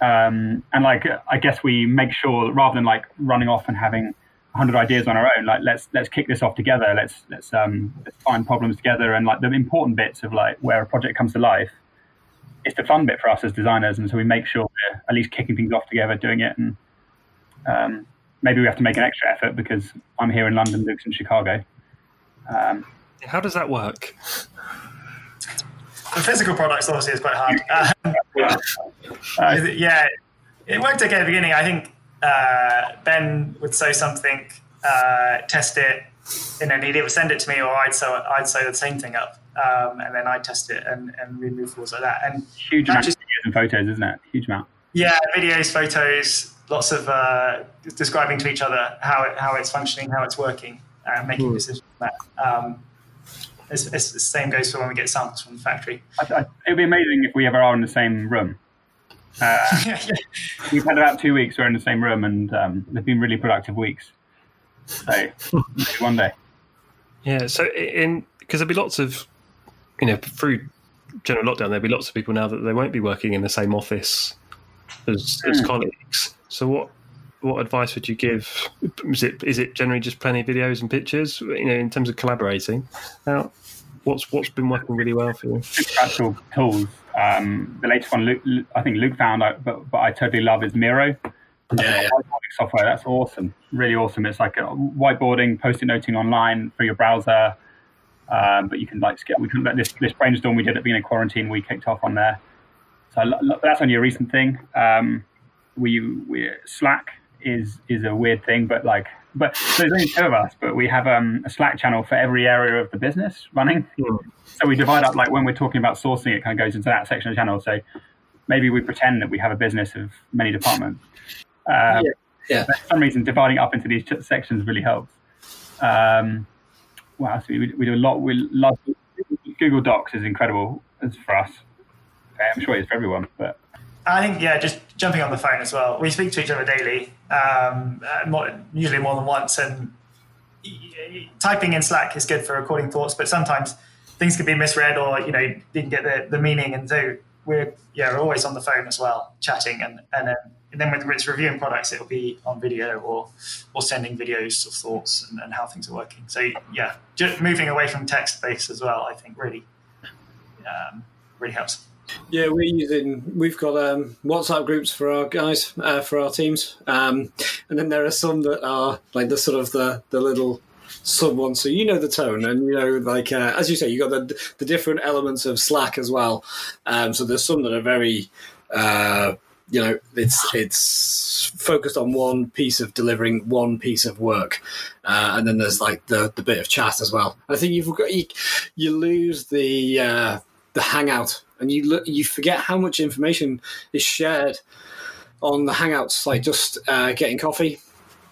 S2: Um, and like I guess we make sure that rather than like running off and having hundred ideas on our own, like let's let's kick this off together. Let's let's um, let's find problems together and like the important bits of like where a project comes to life. It's the fun bit for us as designers, and so we make sure we're at least kicking things off together, doing it, and um, maybe we have to make an extra effort because I'm here in London, Luke's in Chicago. Um,
S1: How does that work?
S4: The physical products obviously is quite hard. Um, uh, yeah, it worked okay at the beginning. I think uh, Ben would sew something, uh, test it, and then he'd either send it to me or I'd sew I'd sew the same thing up, um, and then I'd test it and, and we'd move forwards like that. And
S2: huge amount just, of photos, isn't it? Huge amount.
S4: Yeah, videos, photos, lots of uh, describing to each other how it, how it's functioning, how it's working, uh, making decisions. On that. Um, it's, it's the same goes for when we get samples from the factory.
S2: I, I, it would be amazing if we ever are in the same room. Uh,
S4: yeah,
S2: we've had about two weeks we're in the same room, and um, they've been really productive weeks. So maybe one day.
S1: Yeah, so in because there'll be lots of, you know, through general lockdown, there'll be lots of people now that they won't be working in the same office as, as
S2: Mm.
S1: colleagues. So what what advice would you give? Is it is it generally just plenty of videos and pictures? You know, in terms of collaborating, now what's what's been working really well for you?
S2: practical tools. Um, the latest one, Luke, I think Luke found, uh, but, but I totally love is Miro.
S5: Yeah, yeah.
S2: Software. That's awesome. Really awesome. It's like a whiteboarding, post-it noting online for your browser. Um, but you can like skip. We can this this brainstorm we did at the beginning of quarantine. We kicked off on there. So that's only a recent thing. Um, we we Slack is is a weird thing, but like but so there's only two of us, but we have um, a Slack channel for every area of the business running. So we divide up like when we're talking about sourcing, it kind of goes into that section of the channel. So maybe we pretend that we have a business of many departments. Um,
S5: Yeah. Yeah.
S2: For some reason, dividing up into these sections really helps. Um, wow, so we, we do a lot. We love Google Docs is incredible as for us. I'm sure it's for everyone, but
S4: I think yeah, just jumping on the phone as well. We speak to each other daily, um, uh, more, usually more than once, and typing in Slack is good for recording thoughts, but sometimes things can be misread or you know didn't get the, the meaning, and so we're yeah we're always on the phone as well, chatting, and and then and then when it's reviewing products, it'll be on video or or sending videos of thoughts and, and how things are working. So yeah, just moving away from text based as well, I think really um, really helps.
S5: Yeah, we're using. We've got um, WhatsApp groups for our guys, uh, for our teams, um, and then there are some that are like the sort of the the little ones. So you know the tone, and you know, like uh, as you say, you got the the different elements of Slack as well. Um, so there's some that are very. Uh, you know, it's it's focused on one piece of delivering one piece of work, uh, and then there's like the the bit of chat as well. I think you've got you, you lose the uh, the hangout, and you look, you forget how much information is shared on the hangouts, like just uh, getting coffee.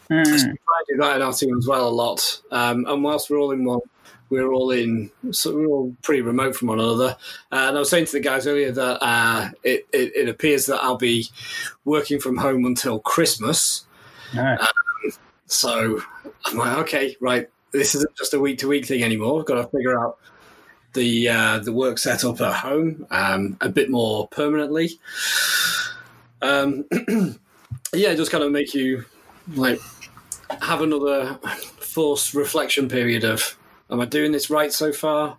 S2: Hmm.
S5: I do that in our team as well a lot. Um, and whilst we're all in one, we're all in, so we're all pretty remote from one another. Uh, and I was saying to the guys earlier that uh, it, it, it appears that I'll be working from home until Christmas.
S2: no.
S5: So I'm like, okay, right, this isn't just a week to week thing anymore. I've got to figure out the uh, the work setup at home um, a bit more permanently. Um, yeah, just kind of make you like have another forced reflection period of, am I doing this right so far?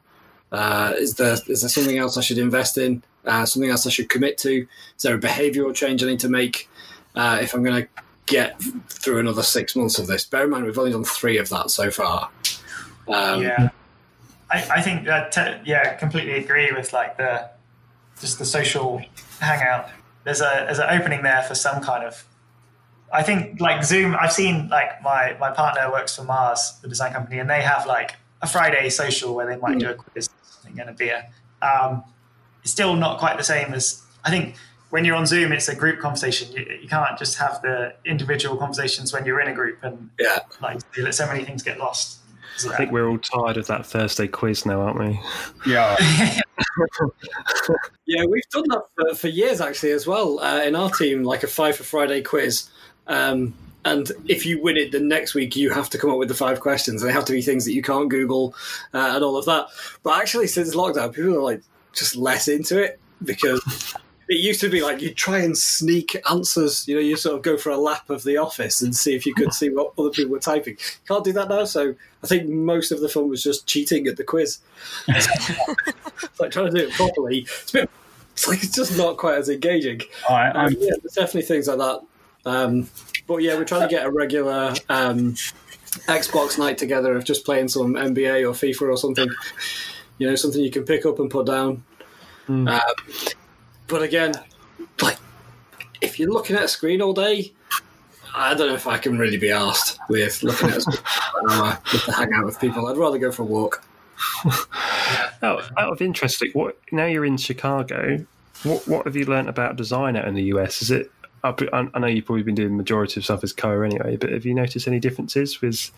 S5: Uh, is there is there something else I should invest in? Uh, something else I should commit to? Is there a behavioural change I need to make uh, if I'm going to get through another six months of this? Bear in mind we've only done three of that so far. Um,
S4: yeah I, I think that te- yeah completely agree with like the just the social hangout there's a there's an opening there for some kind of i think like zoom i've seen like my my partner works for mars the design company and they have like a friday social where they might do a quiz or something and a beer um, it's still not quite the same as i think when you're on zoom it's a group conversation you, you can't just have the individual conversations when you're in a group and
S5: yeah.
S4: like you let so many things get lost
S1: I think we're all tired of that Thursday quiz now, aren't we?
S2: Yeah.
S5: Yeah, we've done that for, for years actually as well uh, in our team, like a five for Friday quiz. Um, and if you win it, the next week you have to come up with the five questions. They have to be things that you can't Google uh, and all of that. But actually, since lockdown, people are like just less into it because it used to be like you try and sneak answers. You know, you sort of go for a lap of the office and see if you could see what other people were typing. Can't do that now. So I think most of the fun was just cheating at the quiz. It's like trying to do it properly. It's a bit. It's like it's just not quite as engaging.
S2: I,
S5: Um, yeah, there's definitely things like that. Um, but yeah, we're trying to get a regular um, Xbox night together of just playing some NBA or FIFA or something. You know, something you can pick up and put down.
S1: Mm.
S5: Um, but again, like if you're looking at a screen all day, I don't know if I can really be asked with looking at a screen for an to hang out with people. I'd rather go for a walk.
S1: Out, out of interest, what now you're in Chicago? What what have you learnt about design out in the US? Is it I I know you've probably been doing the majority of stuff as Koa anyway, but have you noticed any differences with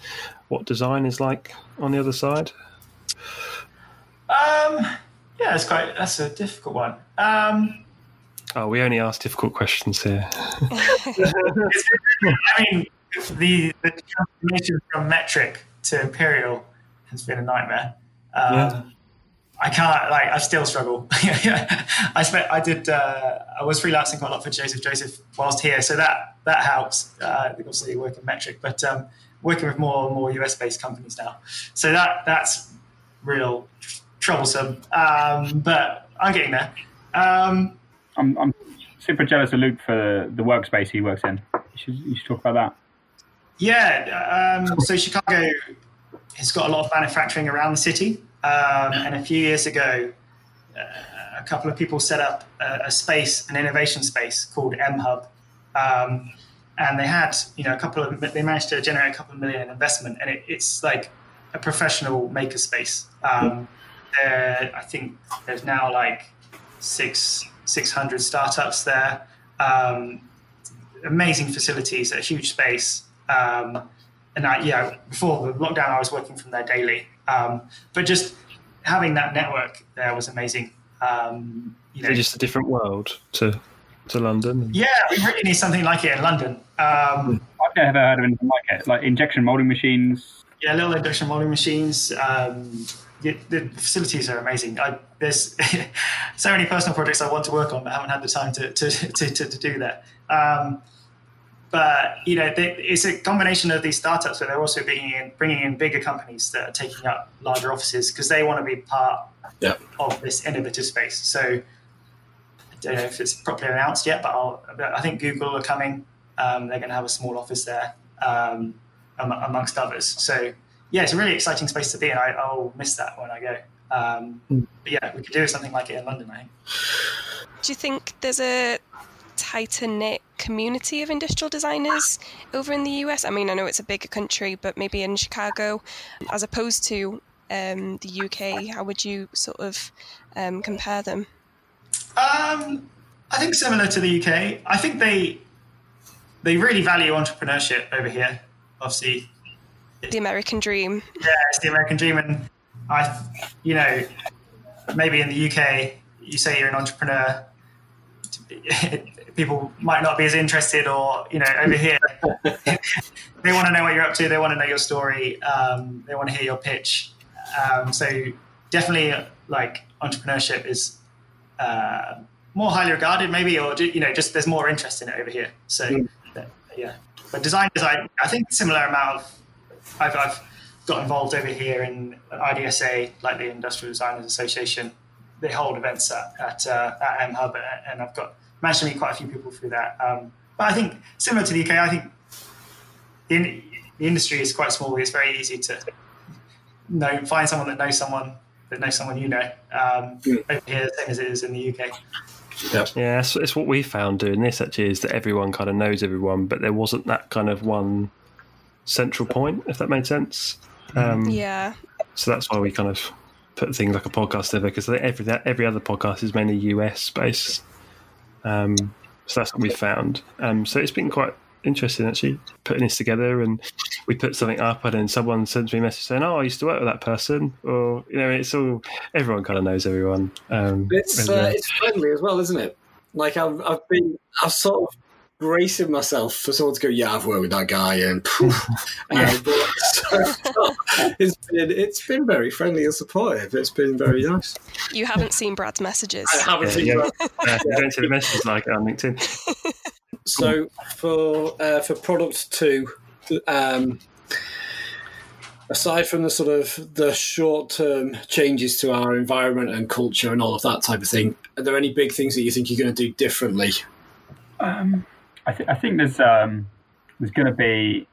S1: what design is like on the other side?
S4: Um, yeah, it's quite. That's a difficult one. Um,
S1: oh, we only ask difficult questions here.
S4: I mean, the the transformation from metric to imperial has been a nightmare. Um, yeah. I can't like I still struggle. I spent I did uh, I was freelancing quite a lot for Joseph Joseph whilst here, so that that helps. Uh, obviously working metric, but um, working with more and more US based companies now, so that that's real troublesome. Um, but I'm getting there. Um,
S2: I'm, I'm super jealous of Luke for the workspace he works in. You should, you should talk about that.
S4: Yeah, um, so Chicago has got a lot of manufacturing around the city. Um, and a few years ago, uh, a couple of people set up a, a, space, an innovation space called mHUB. Um, and they had, you know, a couple of, they managed to generate a couple of million in investment. And it, it's like a professional makerspace. Um, I think there's now like six, 600 startups there. Um, amazing facilities, a huge space. Um, and I, yeah, before the lockdown, I was working from there daily. Um, but just having that network there was amazing. Um,
S1: you know, just a different world to to London.
S4: Yeah, we really need something like it in London. Um,
S2: I've never heard of anything like it, like injection molding machines.
S4: Yeah, little injection molding machines. Um, the, the, facilities are amazing. I, there's so many personal projects I want to work on, but haven't had the time to to, to, to, to do that. Um, but you know, they, it's a combination of these startups, but they're also bringing in bringing in bigger companies that are taking up larger offices because they want to be part
S5: yeah.
S4: of this innovative space. So I don't know if it's properly announced yet, but I'll, i think Google are coming. Um, they're going to have a small office there, um, amongst others. So yeah, it's a really exciting space to be in. I, will miss that when I go. Um, mm. But yeah, we could do something like it in London. I think.
S3: Do you think there's a tighter knit community of industrial designers over in the US? I mean, I know it's a bigger country, but maybe in Chicago, as opposed to um, the UK, how would you sort of um, compare them?
S4: Um, I think similar to the UK. I think they they really value entrepreneurship over here. Obviously,
S3: the American dream.
S4: Yeah, it's the American dream, and I, you know, maybe in the UK, you say you're an entrepreneur. people might not be as interested or you know over here. They want to know what you're up to they want to know your story um, they want to hear your pitch. Um, so definitely like entrepreneurship is uh, more highly regarded maybe or you know just there's more interest in it over here. So mm. yeah. But design I, I think similar amount of I've, I've got involved over here in IDSA like the Industrial Designers Association. They hold events at, at, uh, at mHUB and I've got managed to meet quite a few people through that. Um, but I think similar to the UK, I think the, the industry is quite small. It's very easy to know find someone that knows someone that knows someone you know. Um. Over here, the same as it is in the UK.
S1: Yeah, yeah, it's, it's what we found doing this actually is that everyone kind of knows everyone, but there wasn't that kind of one central point, if that made sense.
S3: Um, yeah.
S1: So that's why we kind of put things like a podcast together because every every other podcast is mainly US based. Um, so that's what we found. Um, so it's been quite interesting actually putting this together and we put something up and then someone sends me a message saying oh i used to work with that person or you know it's all everyone kind of knows everyone. Um,
S5: it's uh, it's friendly as well isn't it? Like I've, I've been i've sort of bracing myself for someone to go, yeah, I've worked with that guy, and yeah. so, it's been it's been very friendly and supportive. It's been very nice.
S3: You haven't seen Brad's messages.
S5: I haven't yeah, seen.
S1: Yeah. yeah. You don't see the messages like on LinkedIn.
S5: So for uh, for product two, um, aside from the sort of the short term changes to our environment and culture and all of that type of thing, are there any big things that you think you're going to do differently?
S2: Um, I, th- I think there's um, there's going to be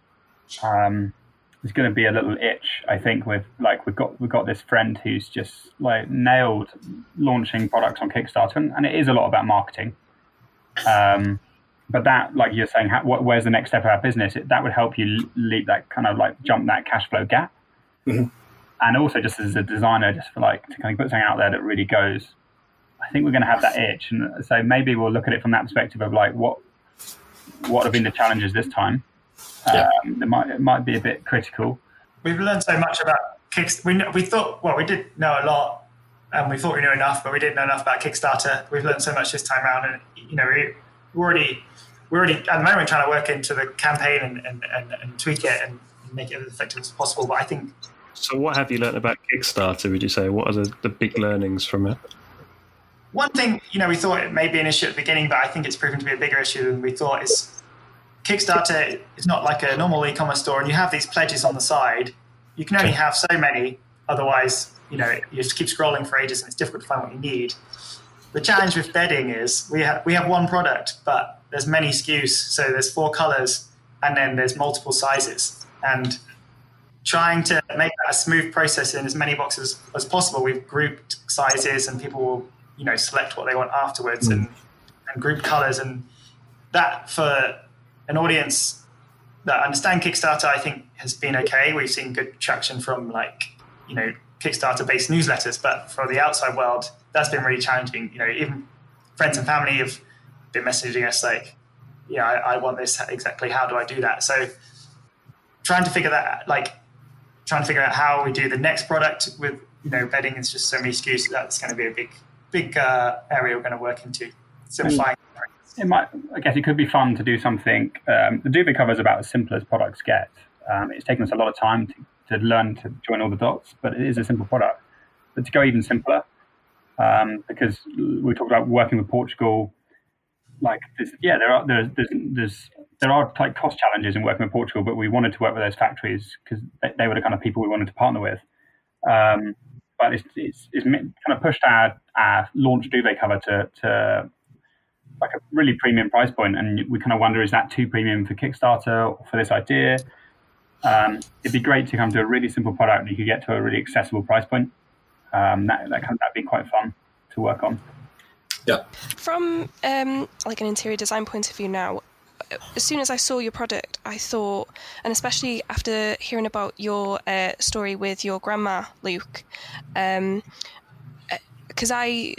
S2: um, there's going to be a little itch. I think with like we've got we've got this friend who's just like nailed launching products on Kickstarter, and, and it is a lot about marketing. Um, but that, like you're saying, how, what, where's the next step of our business? It, that would help you leap that kind of like jump that cash flow gap. Mm-hmm. And also, just as a designer, just for like to kind of put something out there that really goes. I think we're going to have that itch, and so maybe we'll look at it from that perspective of like what what have been the challenges this time.
S5: Yeah.
S2: Um, it might it might be a bit critical.
S4: We've learned so much about Kickstarter. We, we thought, well, we did know a lot and we thought we knew enough, but we didn't know enough about Kickstarter. We've learned so much this time around, and you know, we, we're already we're already at the moment trying to work into the campaign and, and, and, and tweak it and make it as effective as possible. But I think
S1: So, what have you learned about Kickstarter? Would you say? What are the, the big learnings from it?
S4: One thing, you know, we thought it may be an issue at the beginning, but I think it's proven to be a bigger issue than we thought. Is Kickstarter is not like a normal e-commerce store, and you have these pledges on the side. You can only have so many, otherwise, you know, you just keep scrolling for ages, and it's difficult to find what you need. The challenge with bedding is we have we have one product, but there's many SKUs. So there's four colors, and then there's multiple sizes, and trying to make that a smooth process in as many boxes as possible. We've grouped sizes, and people will, you know, select what they want afterwards, hmm. and and group colors, and that for an audience that understand Kickstarter, I think has been okay. We've seen good traction from like, you know, Kickstarter-based newsletters, but for the outside world, that's been really challenging. You know, even friends and family have been messaging us like, "Yeah, I, I want this. Exactly, how do I do that?" So, trying to figure that, like, trying to figure out how we do the next product with, you know, bedding is just so many SKUs. That's going to be a big, big uh, area we're going to work into simplifying.
S2: It might, I guess, it could be fun to do something. Um, the duvet cover is about as simple as products get. Um, it's taken us a lot of time to, to learn to join all the dots, but it is a simple product. But to go even simpler, um, because we talked about working with Portugal, like yeah, there are there's, there's there's there are like cost challenges in working with Portugal, but we wanted to work with those factories because they, they were the kind of people we wanted to partner with. Um, but it's, it's, it's kind of pushed our, our launch duvet cover to, to like a really premium price point, and we kind of wonder is that too premium for Kickstarter or for this idea? Um, it'd be great to come to a really simple product and you could get to a really accessible price point. Um, that that that'd be quite fun to work on.
S5: Yeah.
S3: From um, like an interior design point of view now, as soon as I saw your product, I thought, and especially after hearing about your uh, story with your grandma, Luke, because I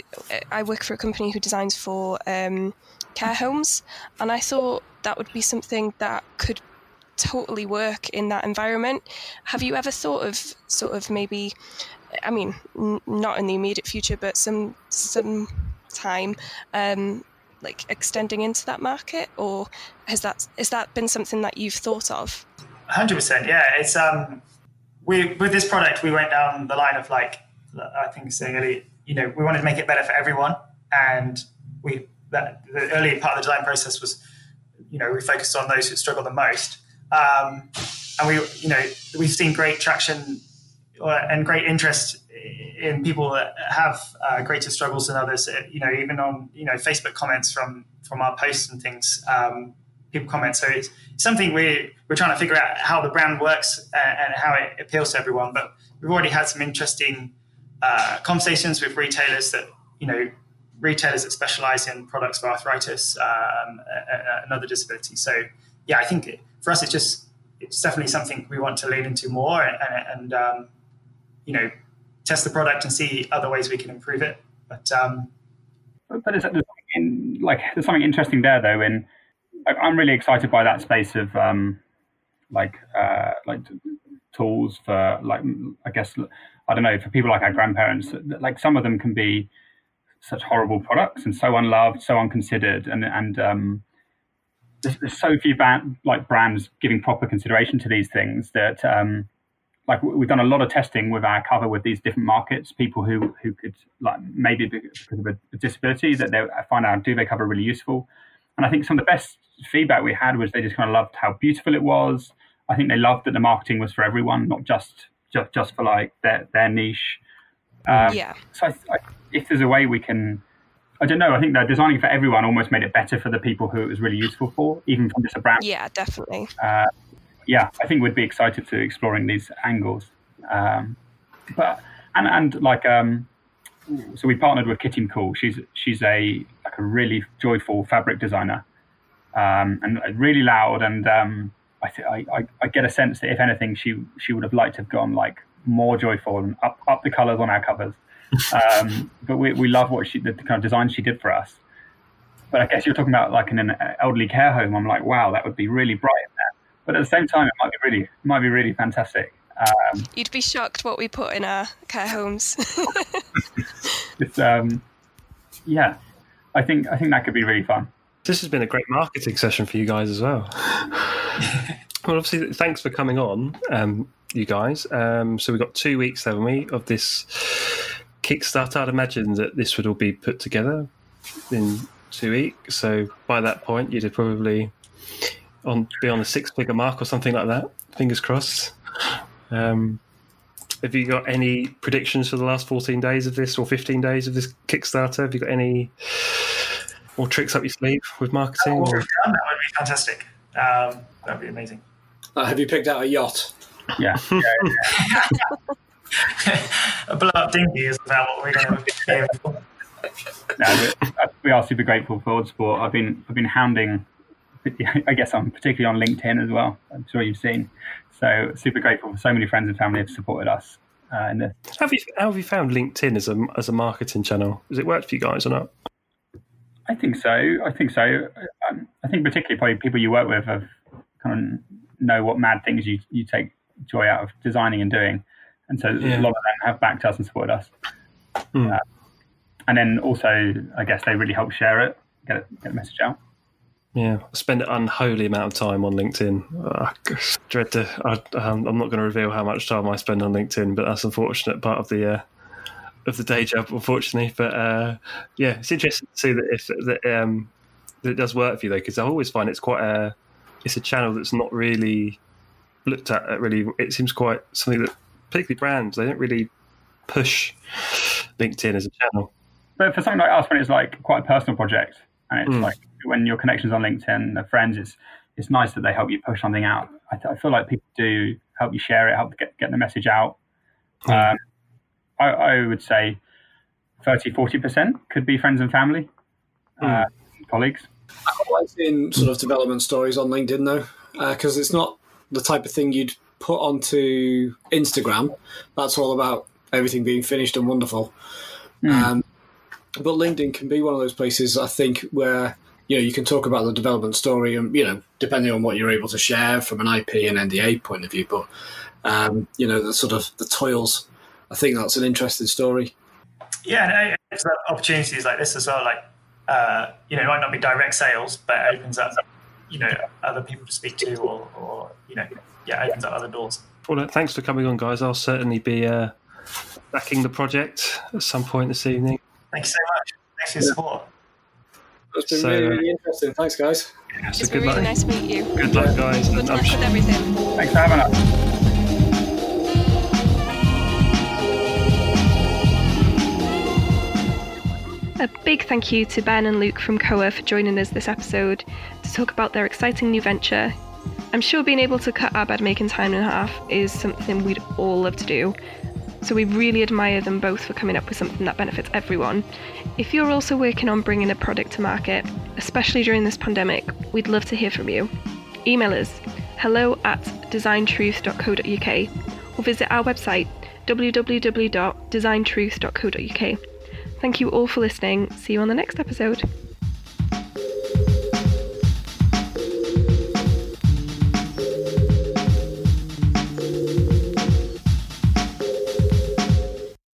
S3: I work for a company who designs for um, care homes, and I thought that would be something that could totally work in that environment. Have you ever thought of sort of maybe, I mean, n- not in the immediate future, but some some time, um, like extending into that market, or has that has that been something that you've thought of?
S4: Hundred percent, yeah. It's um, we with this product we went down the line of like I think saying earlier, you know, we wanted to make it better for everyone, and we that the early part of the design process was, you know, we focused on those who struggle the most, um, and we, you know, we've seen great traction uh, and great interest in people that have uh, greater struggles than others. Uh, You know, even on you know Facebook comments from from our posts and things. Um, people comment. So it's something we're we're trying to figure out how the brand works and, and how it appeals to everyone. But we've already had some interesting uh, conversations with retailers that you know retailers that specialize in products for arthritis um, and other disabilities. So yeah, I think it, for us it's just it's definitely something we want to lean into more and, and um, you know test the product and see other ways we can improve it. But um,
S2: but there's, there's something like there's something interesting there though in like, I'm really excited by that space of um, like uh, like tools for like I guess I don't know for people like our grandparents. Like some of them can be such horrible products and so unloved, so unconsidered, and and um, there's, there's so few like brands giving proper consideration to these things that um, like we've done a lot of testing with our cover with these different markets. People who who could like maybe because of a disability that they find our duvet cover really useful. And I think some of the best feedback we had was they just kind of loved how beautiful it was. I think they loved that the marketing was for everyone, not just just, just for like their their niche. Um,
S3: yeah.
S2: So I, I, if there's a way we can, I don't know. I think that designing for everyone almost made it better for the people who it was really useful for, even from just a brand.
S3: Yeah, definitely.
S2: Uh, yeah, I think we'd be excited to exploring these angles. Um, but and and like um, so we partnered with Kitty McCall. She's she's a like a really joyful fabric designer, um, and really loud. And um, I, th- I, I I get a sense that if anything, she she would have liked to have gone like more joyful and up up the colors on our covers. um, but we we love what she the kind of design she did for us. but I guess you're talking about like in an elderly care home. I'm like, wow, that would be really bright in there. But at the same time, it might be really, it might be really fantastic. Um,
S3: You'd be shocked what we put in our care homes.
S2: it's, um, yeah, I think I think that could be really fun.
S1: This has been a great marketing session for you guys as well. well, obviously, thanks for coming on, um, you guys. Um, so we've got two weeks, haven't we, of this Kickstarter. I'd imagine that this would all be put together in two weeks. So by that point, you'd probably on be on a six-figure mark or something like that. Fingers crossed. Um, have you got any predictions for the last 14 days of this or 15 days of this Kickstarter? Have you got any more tricks up your sleeve with marketing?
S4: Oh,
S1: Or?
S4: that would be fantastic. Um, that would be amazing.
S5: Uh, have you picked out a yacht?
S2: Yeah, yeah,
S4: a blow up dinghy is about what we're going to be aiming for.
S2: no, we, we are super grateful for Sport. I've been I've been hounding. I guess I'm particularly on LinkedIn as well. I'm sure you've seen. So super grateful for so many friends and family have supported us uh, in this.
S1: Have you how have you found LinkedIn as a as a marketing channel? Has it worked for you guys or not?
S2: I think so. I think so. Um, I think particularly probably people you work with have kind of know what mad things you you take joy out of designing and doing, and so
S1: Yeah.
S2: a lot of them have backed us and supported us.
S1: Hmm.
S2: Uh, and then also, I guess they really help share it, get it, get the message out.
S1: Yeah, I spend an unholy amount of time on LinkedIn. I dread to. I, um, I'm not going to reveal how much time I spend on LinkedIn, but that's unfortunate part of the uh, of the day job, unfortunately. But uh, yeah, it's interesting to see that if that, um, that it does work for you though, because I always find it's quite a it's a channel that's not really looked at. at Really, it seems quite something that particularly brands they don't really push LinkedIn as a channel.
S2: But for something like us, when it's like quite a personal project, and it's
S1: Mm.
S2: like when your connections on LinkedIn, the friends, it's it's nice that they help you push something out. I, I feel like people do help you share it, help get get the message out.
S1: Mm.
S2: Um, I, I would say 30, 40 percent could be friends and family, uh, colleagues.
S5: I quite like seeing sort of development stories on LinkedIn though, because it's not the type of thing you'd put onto Instagram. That's all about everything being finished and wonderful. Um, but LinkedIn can be one of those places I think where you know you can talk about the development story and you know depending on what you're able to share from an IP and NDA point of view, but um, you know the sort of the toils. I think that's an interesting story.
S4: Yeah, and it opens opportunities like this as well. Like, uh, you know, it might not be direct sales, but it opens up, you know, other people to speak to, or, or you know, yeah, opens up other doors.
S1: Well, uh, thanks for coming on, guys. I'll certainly be uh, backing the project at some point this evening.
S4: Thank you so much. Thanks for your support.
S5: It's been
S1: So,
S5: really,
S1: uh,
S5: really interesting. Thanks, guys.
S1: So
S3: it's
S1: good
S3: been really
S1: luck.
S3: nice to meet you.
S1: Good luck, guys.
S3: Good luck with everything.
S2: Thanks for having us.
S3: A big thank you to Ben and Luke from COA for joining us this episode to talk about their exciting new venture. I'm sure being able to cut our bed making time in half is something we'd all love to do. So we really admire them both for coming up with something that benefits everyone. If you're also working on bringing a product to market, especially during this pandemic, we'd love to hear from you. Email us hello at designtruth.co.uk or visit our website www.designtruth.co.uk. Thank you all for listening. See you on the next episode.